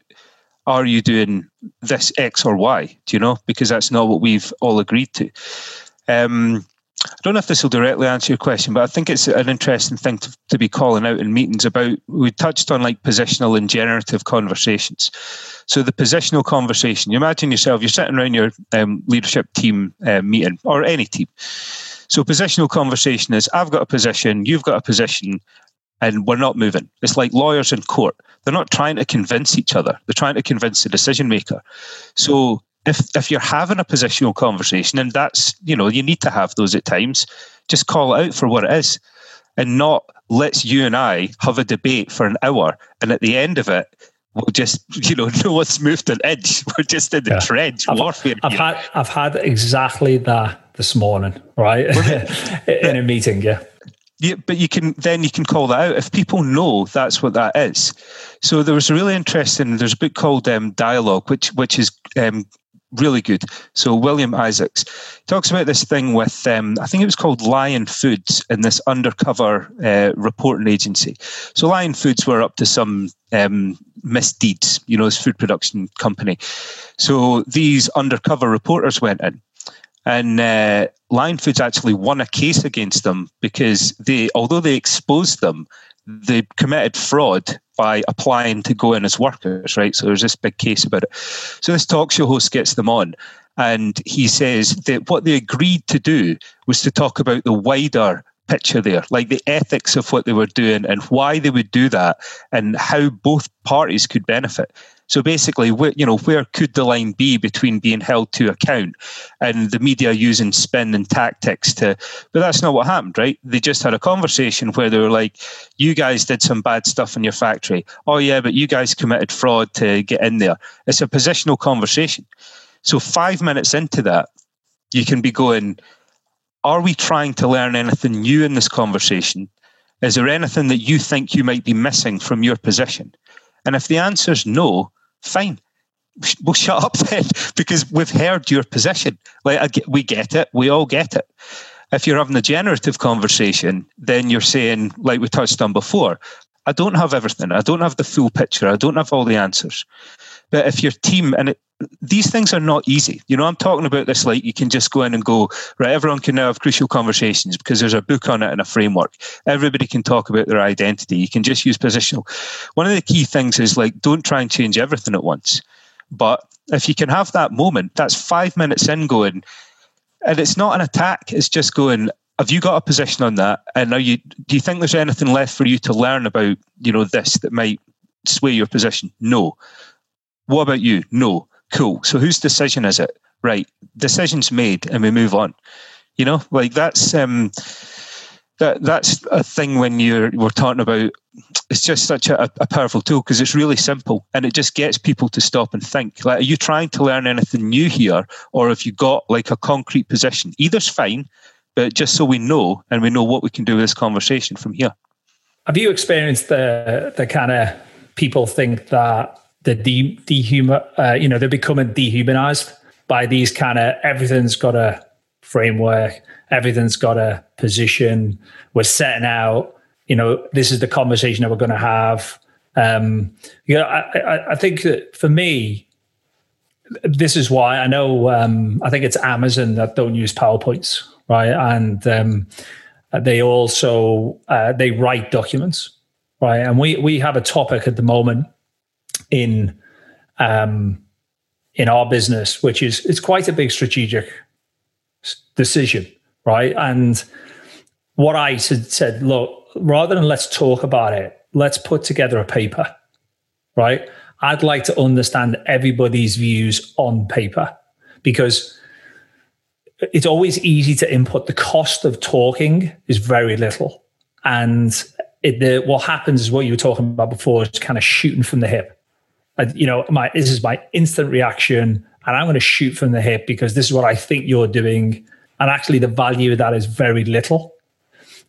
S2: are you doing this X or Y? Do you know? Because that's not what we've all agreed to. Um, I don't know if this will directly answer your question, but I think it's an interesting thing to, to be calling out in meetings about. We touched on like positional and generative conversations. So the positional conversation, you imagine yourself, you're sitting around your um, leadership team uh, meeting or any team. So positional conversation is I've got a position, you've got a position, and we're not moving. It's like lawyers in court. They're not trying to convince each other. They're trying to convince the decision maker. So if if you're having a positional conversation, and that's you know you need to have those at times, just call it out for what it is, and not let's you and I have a debate for an hour, and at the end of it, we'll just [laughs] you know [laughs] no one's moved an inch. [laughs] We're just in the yeah. trench
S1: I've,
S2: warfare.
S1: I've had I've had exactly that this morning, right, in a meeting. Yeah,
S2: yeah, but you can then you can call that out if people know that's what that is. So there was a really interesting. There's a book called um, Dialogue, which which is um, really good. So William Isaacs talks about this thing with um, I think it was called Lion Foods and this undercover uh, reporting agency. So Lion Foods were up to some um, misdeeds, you know, this food production company. So these undercover reporters went in and uh, Lion Foods actually won a case against them because they, although they exposed them, they committed fraud by applying to go in as workers, right? So there's this big case about it. So this talk show host gets them on, and he says that what they agreed to do was to talk about the wider picture there, like the ethics of what they were doing and why they would do that, and how both parties could benefit. So basically, where, you know, where could the line be between being held to account and the media using spin and tactics to? But that's not what happened, right? They just had a conversation where they were like, "You guys did some bad stuff in your factory. Oh yeah, but you guys committed fraud to get in there." It's a positional conversation. So five minutes into that, you can be going, "Are we trying to learn anything new in this conversation?" Is there anything that you think you might be missing from your position? And if the answer is no, fine. [laughs] Well, shut up then, [laughs] because we've heard your position. Like we get it, we all get it. If you're having a generative conversation, then you're saying, like we touched on before, I don't have everything. I don't have the full picture. I don't have all the answers. But if your team and it, these things are not easy. You know, I'm talking about this like you can just go in and go, right, everyone can now have crucial conversations because there's a book on it and a framework. Everybody can talk about their identity. You can just use positional. One of the key things is like, don't try and change everything at once. But if you can have that moment, that's five minutes in going, and it's not an attack, it's just going, have you got a position on that? And now you do you think there's anything left for you to learn about, you know, this that might sway your position? No. What about you? No. Cool. So whose decision is it? Right. Decision's made and we move on. You know, like that's um that that's a thing when you're we're talking about it's just such a, a powerful tool because it's really simple and it just gets people to stop and think. Like, are you trying to learn anything new here, or have you got like a concrete position? Either's fine, but just so we know and we know what we can do with this conversation from here.
S1: Have you experienced the the kind of people think that the de- dehuman, uh, you know, they're becoming dehumanized by these kind of everything's got a framework. Everything's got a position. We're setting out, you know, this is the conversation that we're going to have. Um, you know, I, I, I think that for me, this is why I know. Um, I think it's Amazon that don't use PowerPoints, right? And um, they also uh, they write documents, right? And we we have a topic at the moment in um, in our business, which is it's quite a big strategic decision, right? And what I said, said, look, rather than let's talk about it, let's put together a paper, right? I'd like to understand everybody's views on paper because it's always easy to input. The cost of talking is very little. And it, the, what happens is what you were talking about before is kind of shooting from the hip. Uh, you know, my this is my instant reaction, and I'm going to shoot from the hip because this is what I think you're doing. And actually, the value of that is very little.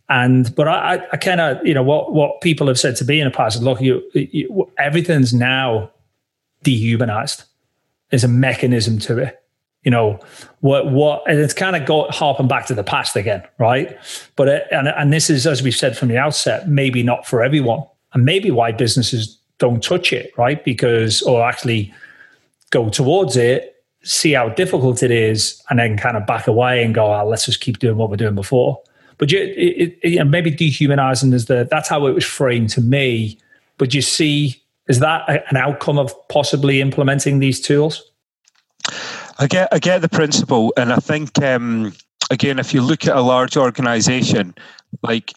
S1: And but I, I kind of you know what what people have said to me in the past is look, you, you everything's now dehumanized. There's a mechanism to it. You know what what and it's kind of go harping back to the past again, right? But it, and and this is as we've said from the outset, maybe not for everyone, and maybe why businesses don't touch it, right? Because or actually go towards it, see how difficult it is, and then kind of back away and go, oh, let's just keep doing what we're doing before. But you, it, it, you know, maybe dehumanizing is the that's how it was framed to me. But you see, is that a, an outcome of possibly implementing these tools?
S2: I get I get the principle, and I think um, again, if you look at a large organization, like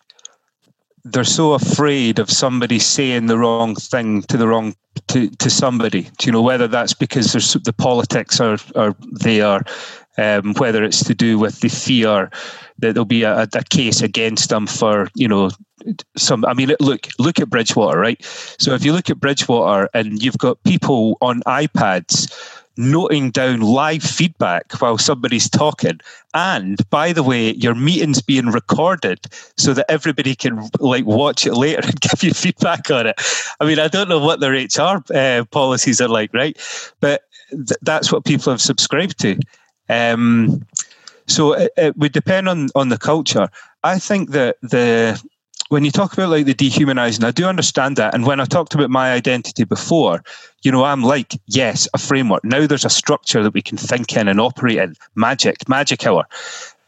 S2: they're so afraid of somebody saying the wrong thing to the wrong to, to somebody. Do you know whether that's because there's the politics are are there, um, whether it's to do with the fear that there'll be a, a case against them for you know some i mean look look at bridgewater right so if you look at bridgewater and you've got people on ipads noting down live feedback while somebody's talking. And by the way your meeting's being recorded so that everybody can like watch it later [laughs] and give you feedback on it. I mean i don't know what their hr uh, policies are like right? But th- that's what people have subscribed to. Um, so it, it would depend on on the culture. I think that the when you talk about like the dehumanizing, I do understand that. And when I talked about my identity before, you know, I'm like, yes, a framework. Now there's a structure that we can think in and operate in. Magic, magic hour.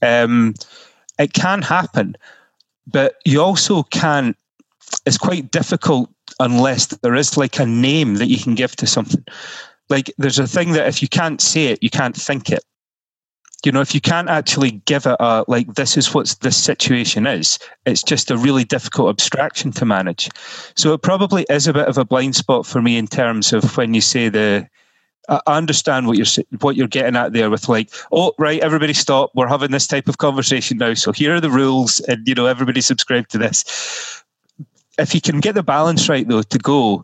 S2: Um, it can happen, but you also can. It's quite difficult unless there is like a name that you can give to something. Like there's a thing that if you can't say it, you can't think it you know if you can't actually give it a like this is what this situation is it's just a really difficult abstraction to manage so it probably is a bit of a blind spot for me in terms of when you say the I understand what you're what you're getting at there with like, oh right, everybody stop. We're having this type of conversation now, so here are the rules, and you know everybody subscribe to this. If you can get the balance right though, to go,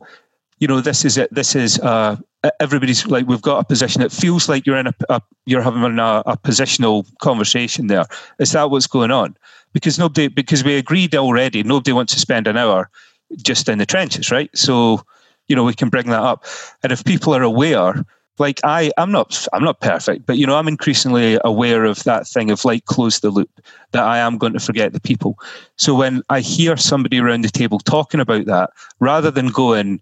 S2: you know, this is it. This is uh, everybody's like we've got a position. It feels like you're in a, a you're having a, a, positional conversation there. Is that what's going on? Because nobody because we agreed already. Nobody wants to spend an hour just in the trenches, right? So you know we can bring that up, and if people are aware. Like I, I'm not, I'm not perfect, but you know, I'm increasingly aware of that thing of like close the loop. That I am going to forget the people. So when I hear somebody around the table talking about that, rather than going,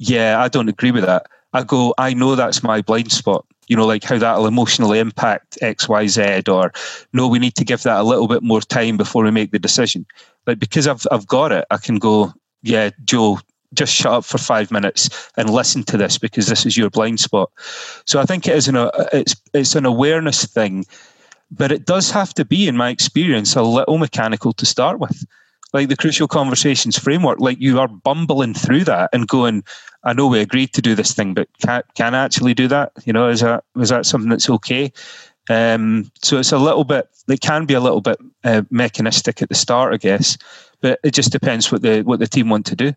S2: "Yeah, I don't agree with that," I go, I know that's my blind spot. You know, like how that'll emotionally impact X, Y, Z, or no, we need to give that a little bit more time before we make the decision. Like because I've I've got it, I can go, yeah, Joe, just shut up for five minutes and listen to this because this is your blind spot. So I think it is an uh, it's it's an awareness thing, but it does have to be, in my experience, a little mechanical to start with like the crucial conversations framework like you are bumbling through that and going I know we agreed to do this thing, but can can I actually do that? You know, is that is that something that's okay? Um, so it's a little bit. It can be a little bit uh, mechanistic at the start, I guess, but it just depends what the what the team want to do.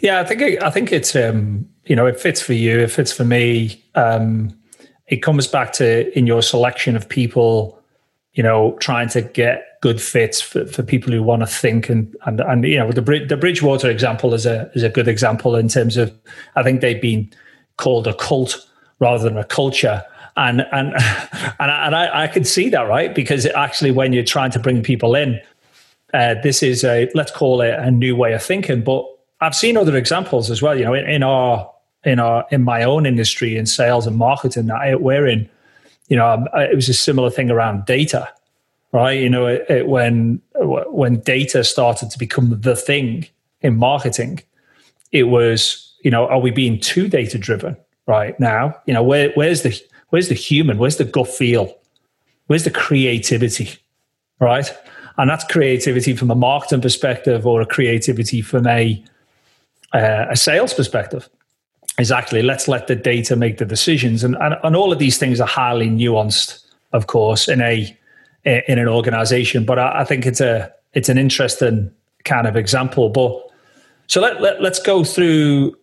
S1: Yeah, I think I think it's um, you know it fits for you, it fits for me. Um, it comes back to in your selection of people, you know, trying to get good fits for, for people who want to think and and and you know the the Bridgewater example is a is a good example in terms of I think they've been called a cult rather than a culture. And and [laughs] and, I, and I, I can see that right? Because actually when you're trying to bring people in uh, this is a let's call it a new way of thinking. But i've seen other examples as well you know in, in our in our in my own industry in sales and marketing that we're in you know um, it was a similar thing around data right? You know it, it, when when data started to become the thing in marketing it was you know are we being too data driven right now? You know where where's the where's the human where's the gut feel? Where's the creativity right? And that's creativity from a marketing perspective or a creativity from a uh, a sales perspective. Is actually let's let the data make the decisions. And, and and all of these things are highly nuanced of course in a in an organization but I, I think it's a it's an interesting kind of example but so let, let let's go through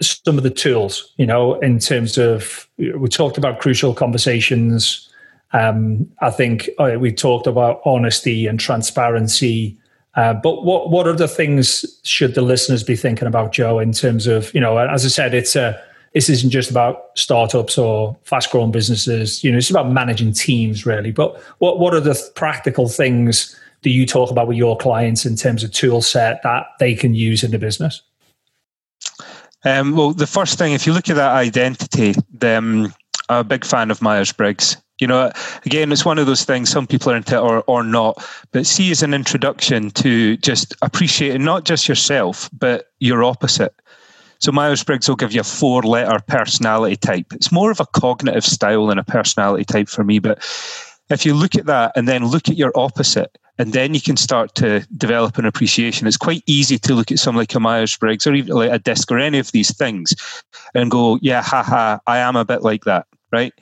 S1: some of the tools you know in terms of we talked about crucial conversations um, I think uh, we talked about honesty and transparency. Uh, but what what other things should the listeners be thinking about, Joe? In terms of you know, as I said, it's a this isn't just about startups or fast growing businesses. You know, it's about managing teams really. But what what are the practical things do you talk about with your clients in terms of tool set that they can use in the business?
S2: Um, well, the first thing, if you look at that identity, I'm a big fan of Myers Briggs. You know, again, it's one of those things. Some people are into or or not, but see as an introduction to just appreciating not just yourself but your opposite. So Myers Briggs will give you a four letter personality type. It's more of a cognitive style than a personality type for me. But if you look at that and then look at your opposite, and then you can start to develop an appreciation. It's quite easy to look at someone like a Myers Briggs or even like a DISC or any of these things and go, yeah, haha, I am a bit like that, right?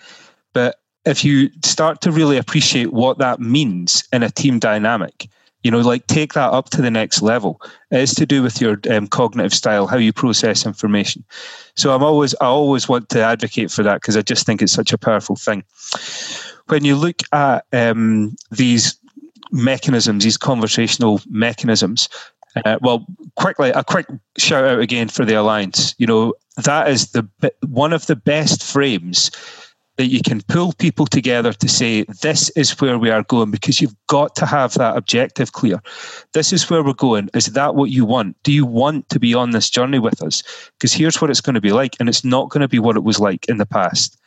S2: But if you start to really appreciate what that means in a team dynamic, you know, like take that up to the next level. It's to do with your um, cognitive style, how you process information. So I'm always, I always want to advocate for that because I just think it's such a powerful thing. When you look at um, these mechanisms, these conversational mechanisms, uh, well, quickly, a quick shout out again for the alliance. You know, that is the one of the best frames that you can pull people together to say, this is where we are going, because you've got to have that objective clear. This is where we're going. Is that what you want? Do you want to be on this journey with us? Because here's what it's going to be like, and it's not going to be what it was like in the past.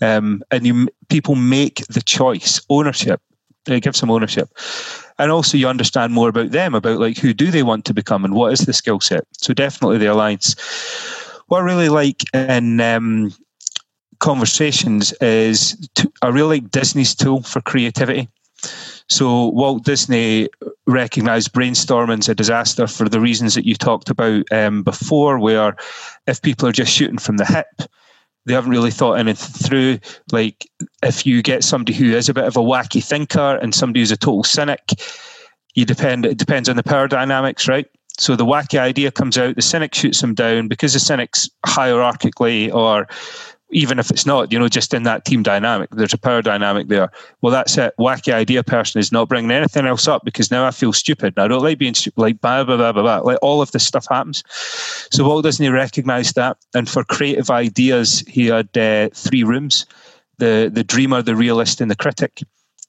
S2: Um, and you, people make the choice, ownership. It gives them ownership, and also you understand more about them, about like who do they want to become, and what is the skill set. So definitely the alliance. What I really like in um, conversations is I really like Disney's tool for creativity. So Walt Disney recognized brainstorming as a disaster for the reasons that you talked about um, before, where if people are just shooting from the hip, they haven't really thought anything through. Like if you get somebody who is a bit of a wacky thinker and somebody who's a total cynic, you depend. It depends on the power dynamics, right? So the wacky idea comes out, the cynic shoots them down because the cynic's hierarchically or even if it's not, you know, just in that team dynamic, there's a power dynamic there. Well, that's it. Wacky idea person is not bringing anything else up because now I feel stupid. And I don't like being stupid. Like blah blah blah blah blah. Like all of this stuff happens. So Walt Disney recognised that, and for creative ideas, he had uh, three rooms: the the dreamer, the realist, and the critic.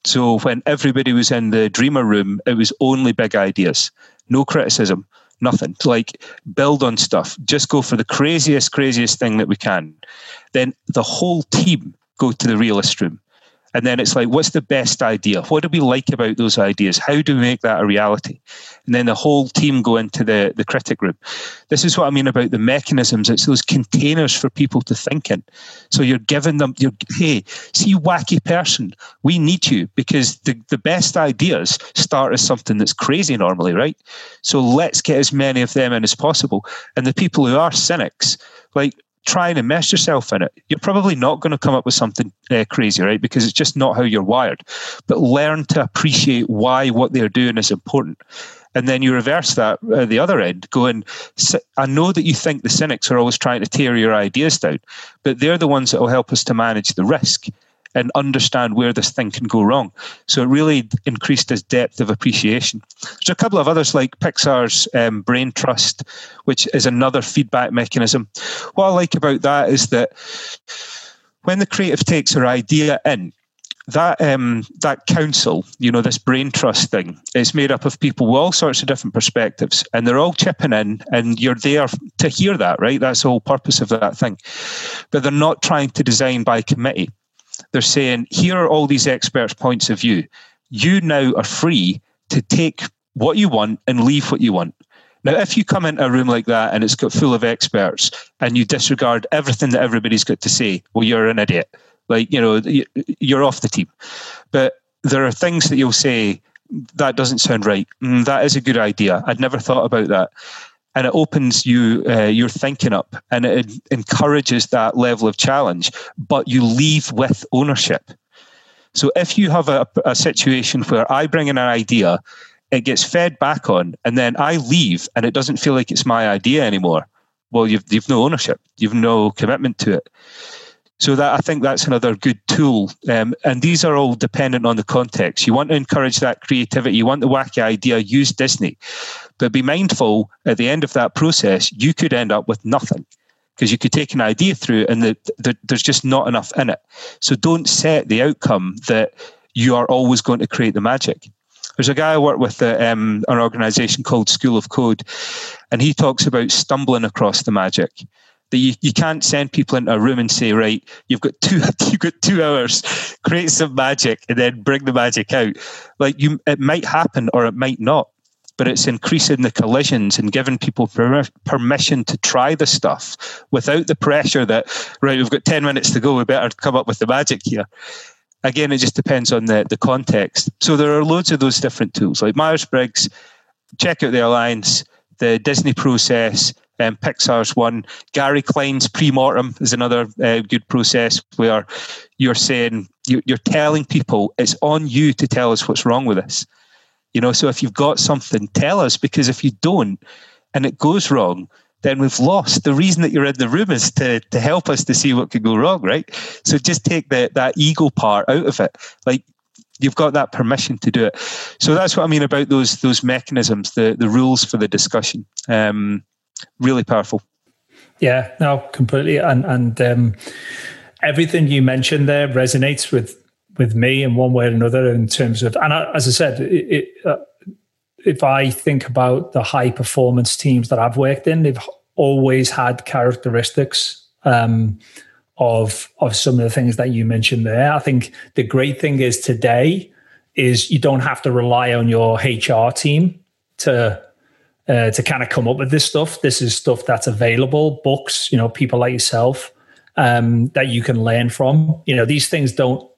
S2: So when everybody was in the dreamer room, it was only big ideas, no criticism nothing. To like build on stuff. Just go for the craziest, craziest thing that we can. Then the whole team go to the realist room. And then it's like, what's the best idea? What do we like about those ideas? How do we make that a reality? And then the whole team go into the, the critic room. This is what I mean about the mechanisms. It's those containers for people to think in. So you're giving them, you're, hey, see, wacky person, we need you because the, the best ideas start as something that's crazy normally, right? So let's get as many of them in as possible. And the people who are cynics, like try and immerse yourself in it. You're probably not going to come up with something uh, crazy, right? Because it's just not how you're wired. But learn to appreciate why what they're doing is important. And then you reverse that at the other end, going, I know that you think the cynics are always trying to tear your ideas down, but they're the ones that will help us to manage the risk and understand where this thing can go wrong. So it really increased his depth of appreciation. There's a couple of others like Pixar's um, Brain Trust, which is another feedback mechanism. What I like about that is that when the creative takes her idea in, that um, that council, you know, this brain trust thing, is made up of people with all sorts of different perspectives, and they're all chipping in, and you're there to hear that, right? That's the whole purpose of that thing. But they're not trying to design by committee. They're saying, here are all these experts' points of view. You now are free to take what you want and leave what you want. Now, if you come into a room like that and it's got full of experts and you disregard everything that everybody's got to say, well, you're an idiot. Like, you know, you're off the team. But there are things that you'll say, that doesn't sound right. Mm, that is a good idea. I'd never thought about that. And it opens you uh, your thinking up and it encourages that level of challenge, but you leave with ownership. So if you have a, a situation where I bring in an idea, it gets fed back on, and then I leave and it doesn't feel like it's my idea anymore, well, you've, you've no ownership, you've no commitment to it. So that I think that's another good tool. Um, and these are all dependent on the context. You want to encourage that creativity. You want the wacky idea. Use Disney, but be mindful at the end of that process, you could end up with nothing because you could take an idea through and the, the, there's just not enough in it. So don't set the outcome that you are always going to create the magic. There's a guy I work with um, an organization called School of Code, and he talks about stumbling across the magic that you, you can't send people into a room and say, right, you've got two [laughs] you've got two hours, create some magic and then bring the magic out. Like you it might happen or it might not. But it's increasing the collisions and giving people permission to try the stuff without the pressure that, right, we've got 10 minutes to go, we better come up with the magic here. Again, it just depends on the, the context. So there are loads of those different tools, like Myers Briggs, check out the Alliance, the Disney process, um, Pixar's one. Gary Klein's pre-mortem is another uh, good process where you're saying you, you're telling people it's on you to tell us what's wrong with us. You know, so if you've got something, tell us because if you don't and it goes wrong, then we've lost. The reason that you're in the room is to to help us to see what could go wrong, right? So just take the that ego part out of it. Like you've got that permission to do it. So that's what I mean about those those mechanisms, the the rules for the discussion. Um, really powerful.
S1: Yeah, no, completely. And and um, everything you mentioned there resonates with with me in one way or another in terms of. And I, as I said, it, it, uh, if I think about the high performance teams that I've worked in, they've always had characteristics um, of of some of the things that you mentioned there. I think the great thing is today is you don't have to rely on your HR team to uh, to kind of come up with this stuff. This is stuff that's available, books, you know, people like yourself um, that you can learn from. You know, these things don't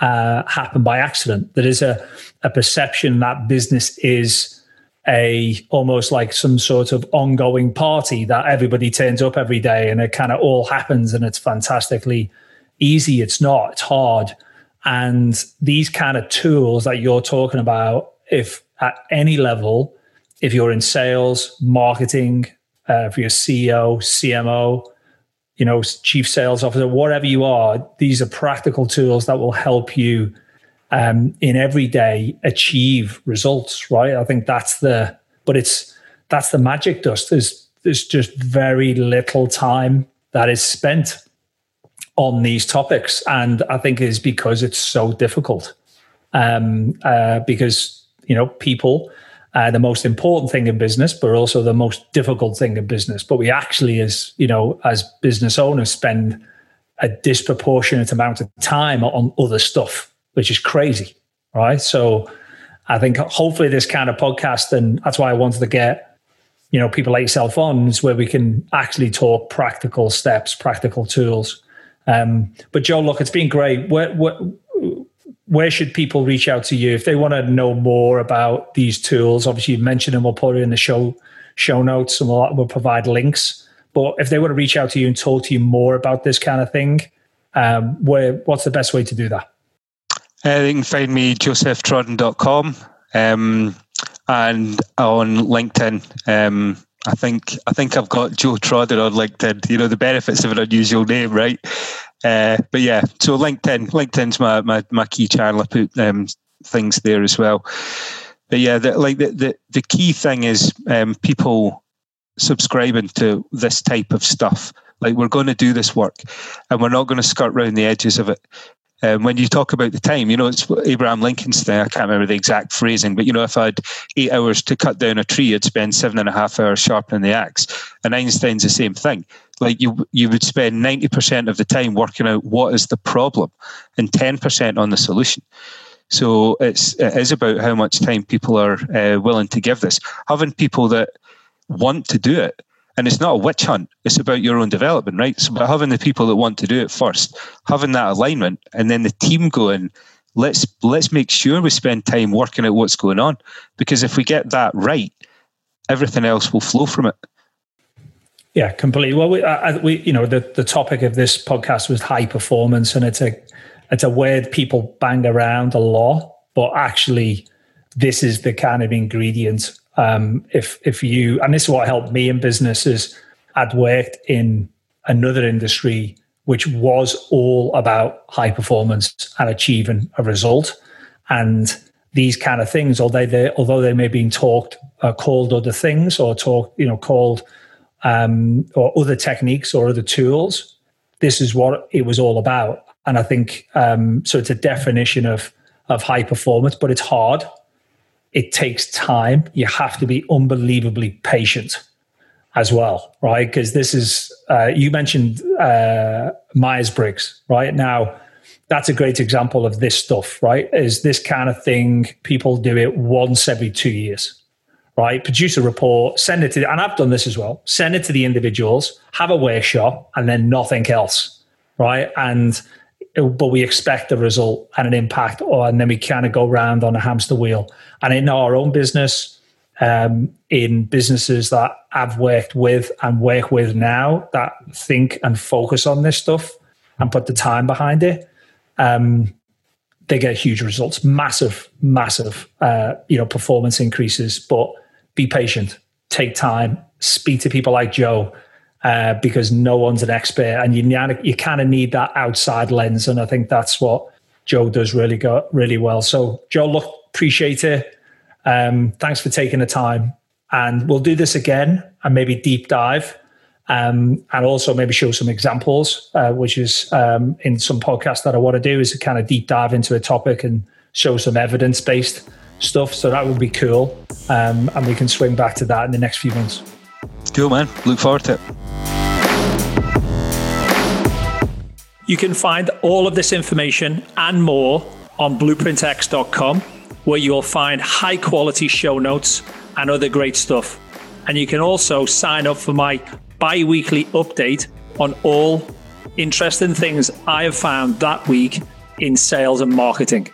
S1: uh, happen by accident. There is a, a perception that business is a almost like some sort of ongoing party that everybody turns up every day and it kind of all happens and it's fantastically easy. It's not, it's hard. And these kind of tools that you're talking about, if at any level, if you're in sales, marketing, uh, if you're CEO, CMO, you know, chief sales officer, whatever you are, these are practical tools that will help you um, in every day achieve results. Right? I think that's the, but it's that's the magic dust. There's there's just very little time that is spent on these topics, and I think it is because it's so difficult. Um, uh, because you know people uh, the most important thing in business, but also the most difficult thing in business. But we actually, as you know, as business owners, spend a disproportionate amount of time on other stuff, which is crazy, right? So, I think hopefully this kind of podcast, and that's why I wanted to get you know people like yourself on, is where we can actually talk practical steps, practical tools. Um, but Joe, look, it's been great. Where, where, where should people reach out to you if they want to know more about these tools? Obviously, you mentioned them. We'll put it in the show show notes, and we'll, we'll provide links. But if they want to reach out to you and talk to you more about this kind of thing, um, where what's the best way to do that?
S2: Uh, they can find me josephtrodden.com um, and on LinkedIn. Um, I think I think I've got Joe Trodden on LinkedIn. You know the benefits of an unusual name, right? Uh, but yeah, so LinkedIn, LinkedIn's my my, my key channel. I put um, things there as well. But yeah, the, like the, the the key thing is um, people subscribing to this type of stuff Like we're going to do this work, and we're not going to skirt around the edges of it. Um, when you talk about the time, you know, it's Abraham Lincoln's thing. I can't remember the exact phrasing, but you know, if I had eight hours to cut down a tree, I'd spend seven and a half hours sharpening the axe. And Einstein's the same thing. Like you, you would spend ninety percent of the time working out what is the problem, and ten percent on the solution. So it's it is about how much time people are uh, willing to give this. Having people that want to do it and it's not a witch hunt. It's about your own development, right? So about having the people that want to do it first, having that alignment, and then the team going, let's let's make sure we spend time working out what's going on. Because if we get that right, everything else will flow from it.
S1: Yeah, completely. Well, we, we you know, the, the topic of this podcast was high performance, and it's a it's a word people bang around a lot, but actually, this is the kind of ingredient um, if if you and this is what helped me in business is I'd worked in another industry which was all about high performance and achieving a result, and these kind of things, although they although they may been talked uh, called other things or talk you know called um, or other techniques or other tools, this is what it was all about. And I think um, so. It's a definition of of high performance, but it's hard it takes time. You have to be unbelievably patient as well, right? Because this is, uh, you mentioned uh, Myers Briggs, right? Now, that's a great example of this stuff, right? Is this kind of thing, people do it once every two years, right? Produce a report, send it to, the, and I've done this as well, send it to the individuals, have a workshop, and then nothing else, right? And but we expect a result and an impact, or and then we kind of go round on a hamster wheel. And in our own business, um, in businesses that I've worked with and work with now that think and focus on this stuff and put the time behind it, um, they get huge results, massive, massive, uh, you know, performance increases. But be patient, take time, speak to people like Joe uh, because no one's an expert, and you you kind of need that outside lens, and I think that's what Joe does really go really well. So, Joe, look, appreciate it. Um, thanks for taking the time, and we'll do this again and maybe deep dive. Um, and also maybe show some examples, uh, which is um, in some podcasts that I want to do is kind of deep dive into a topic and show some evidence based stuff. So that would be cool. Um, and we can swing back to that in the next few months.
S2: Cool, man. Look forward to it.
S1: You can find all of this information and more on bluprintx.com, where you'll find high quality show notes and other great stuff. And you can also sign up for my bi weekly update on all interesting things I have found that week in sales and marketing.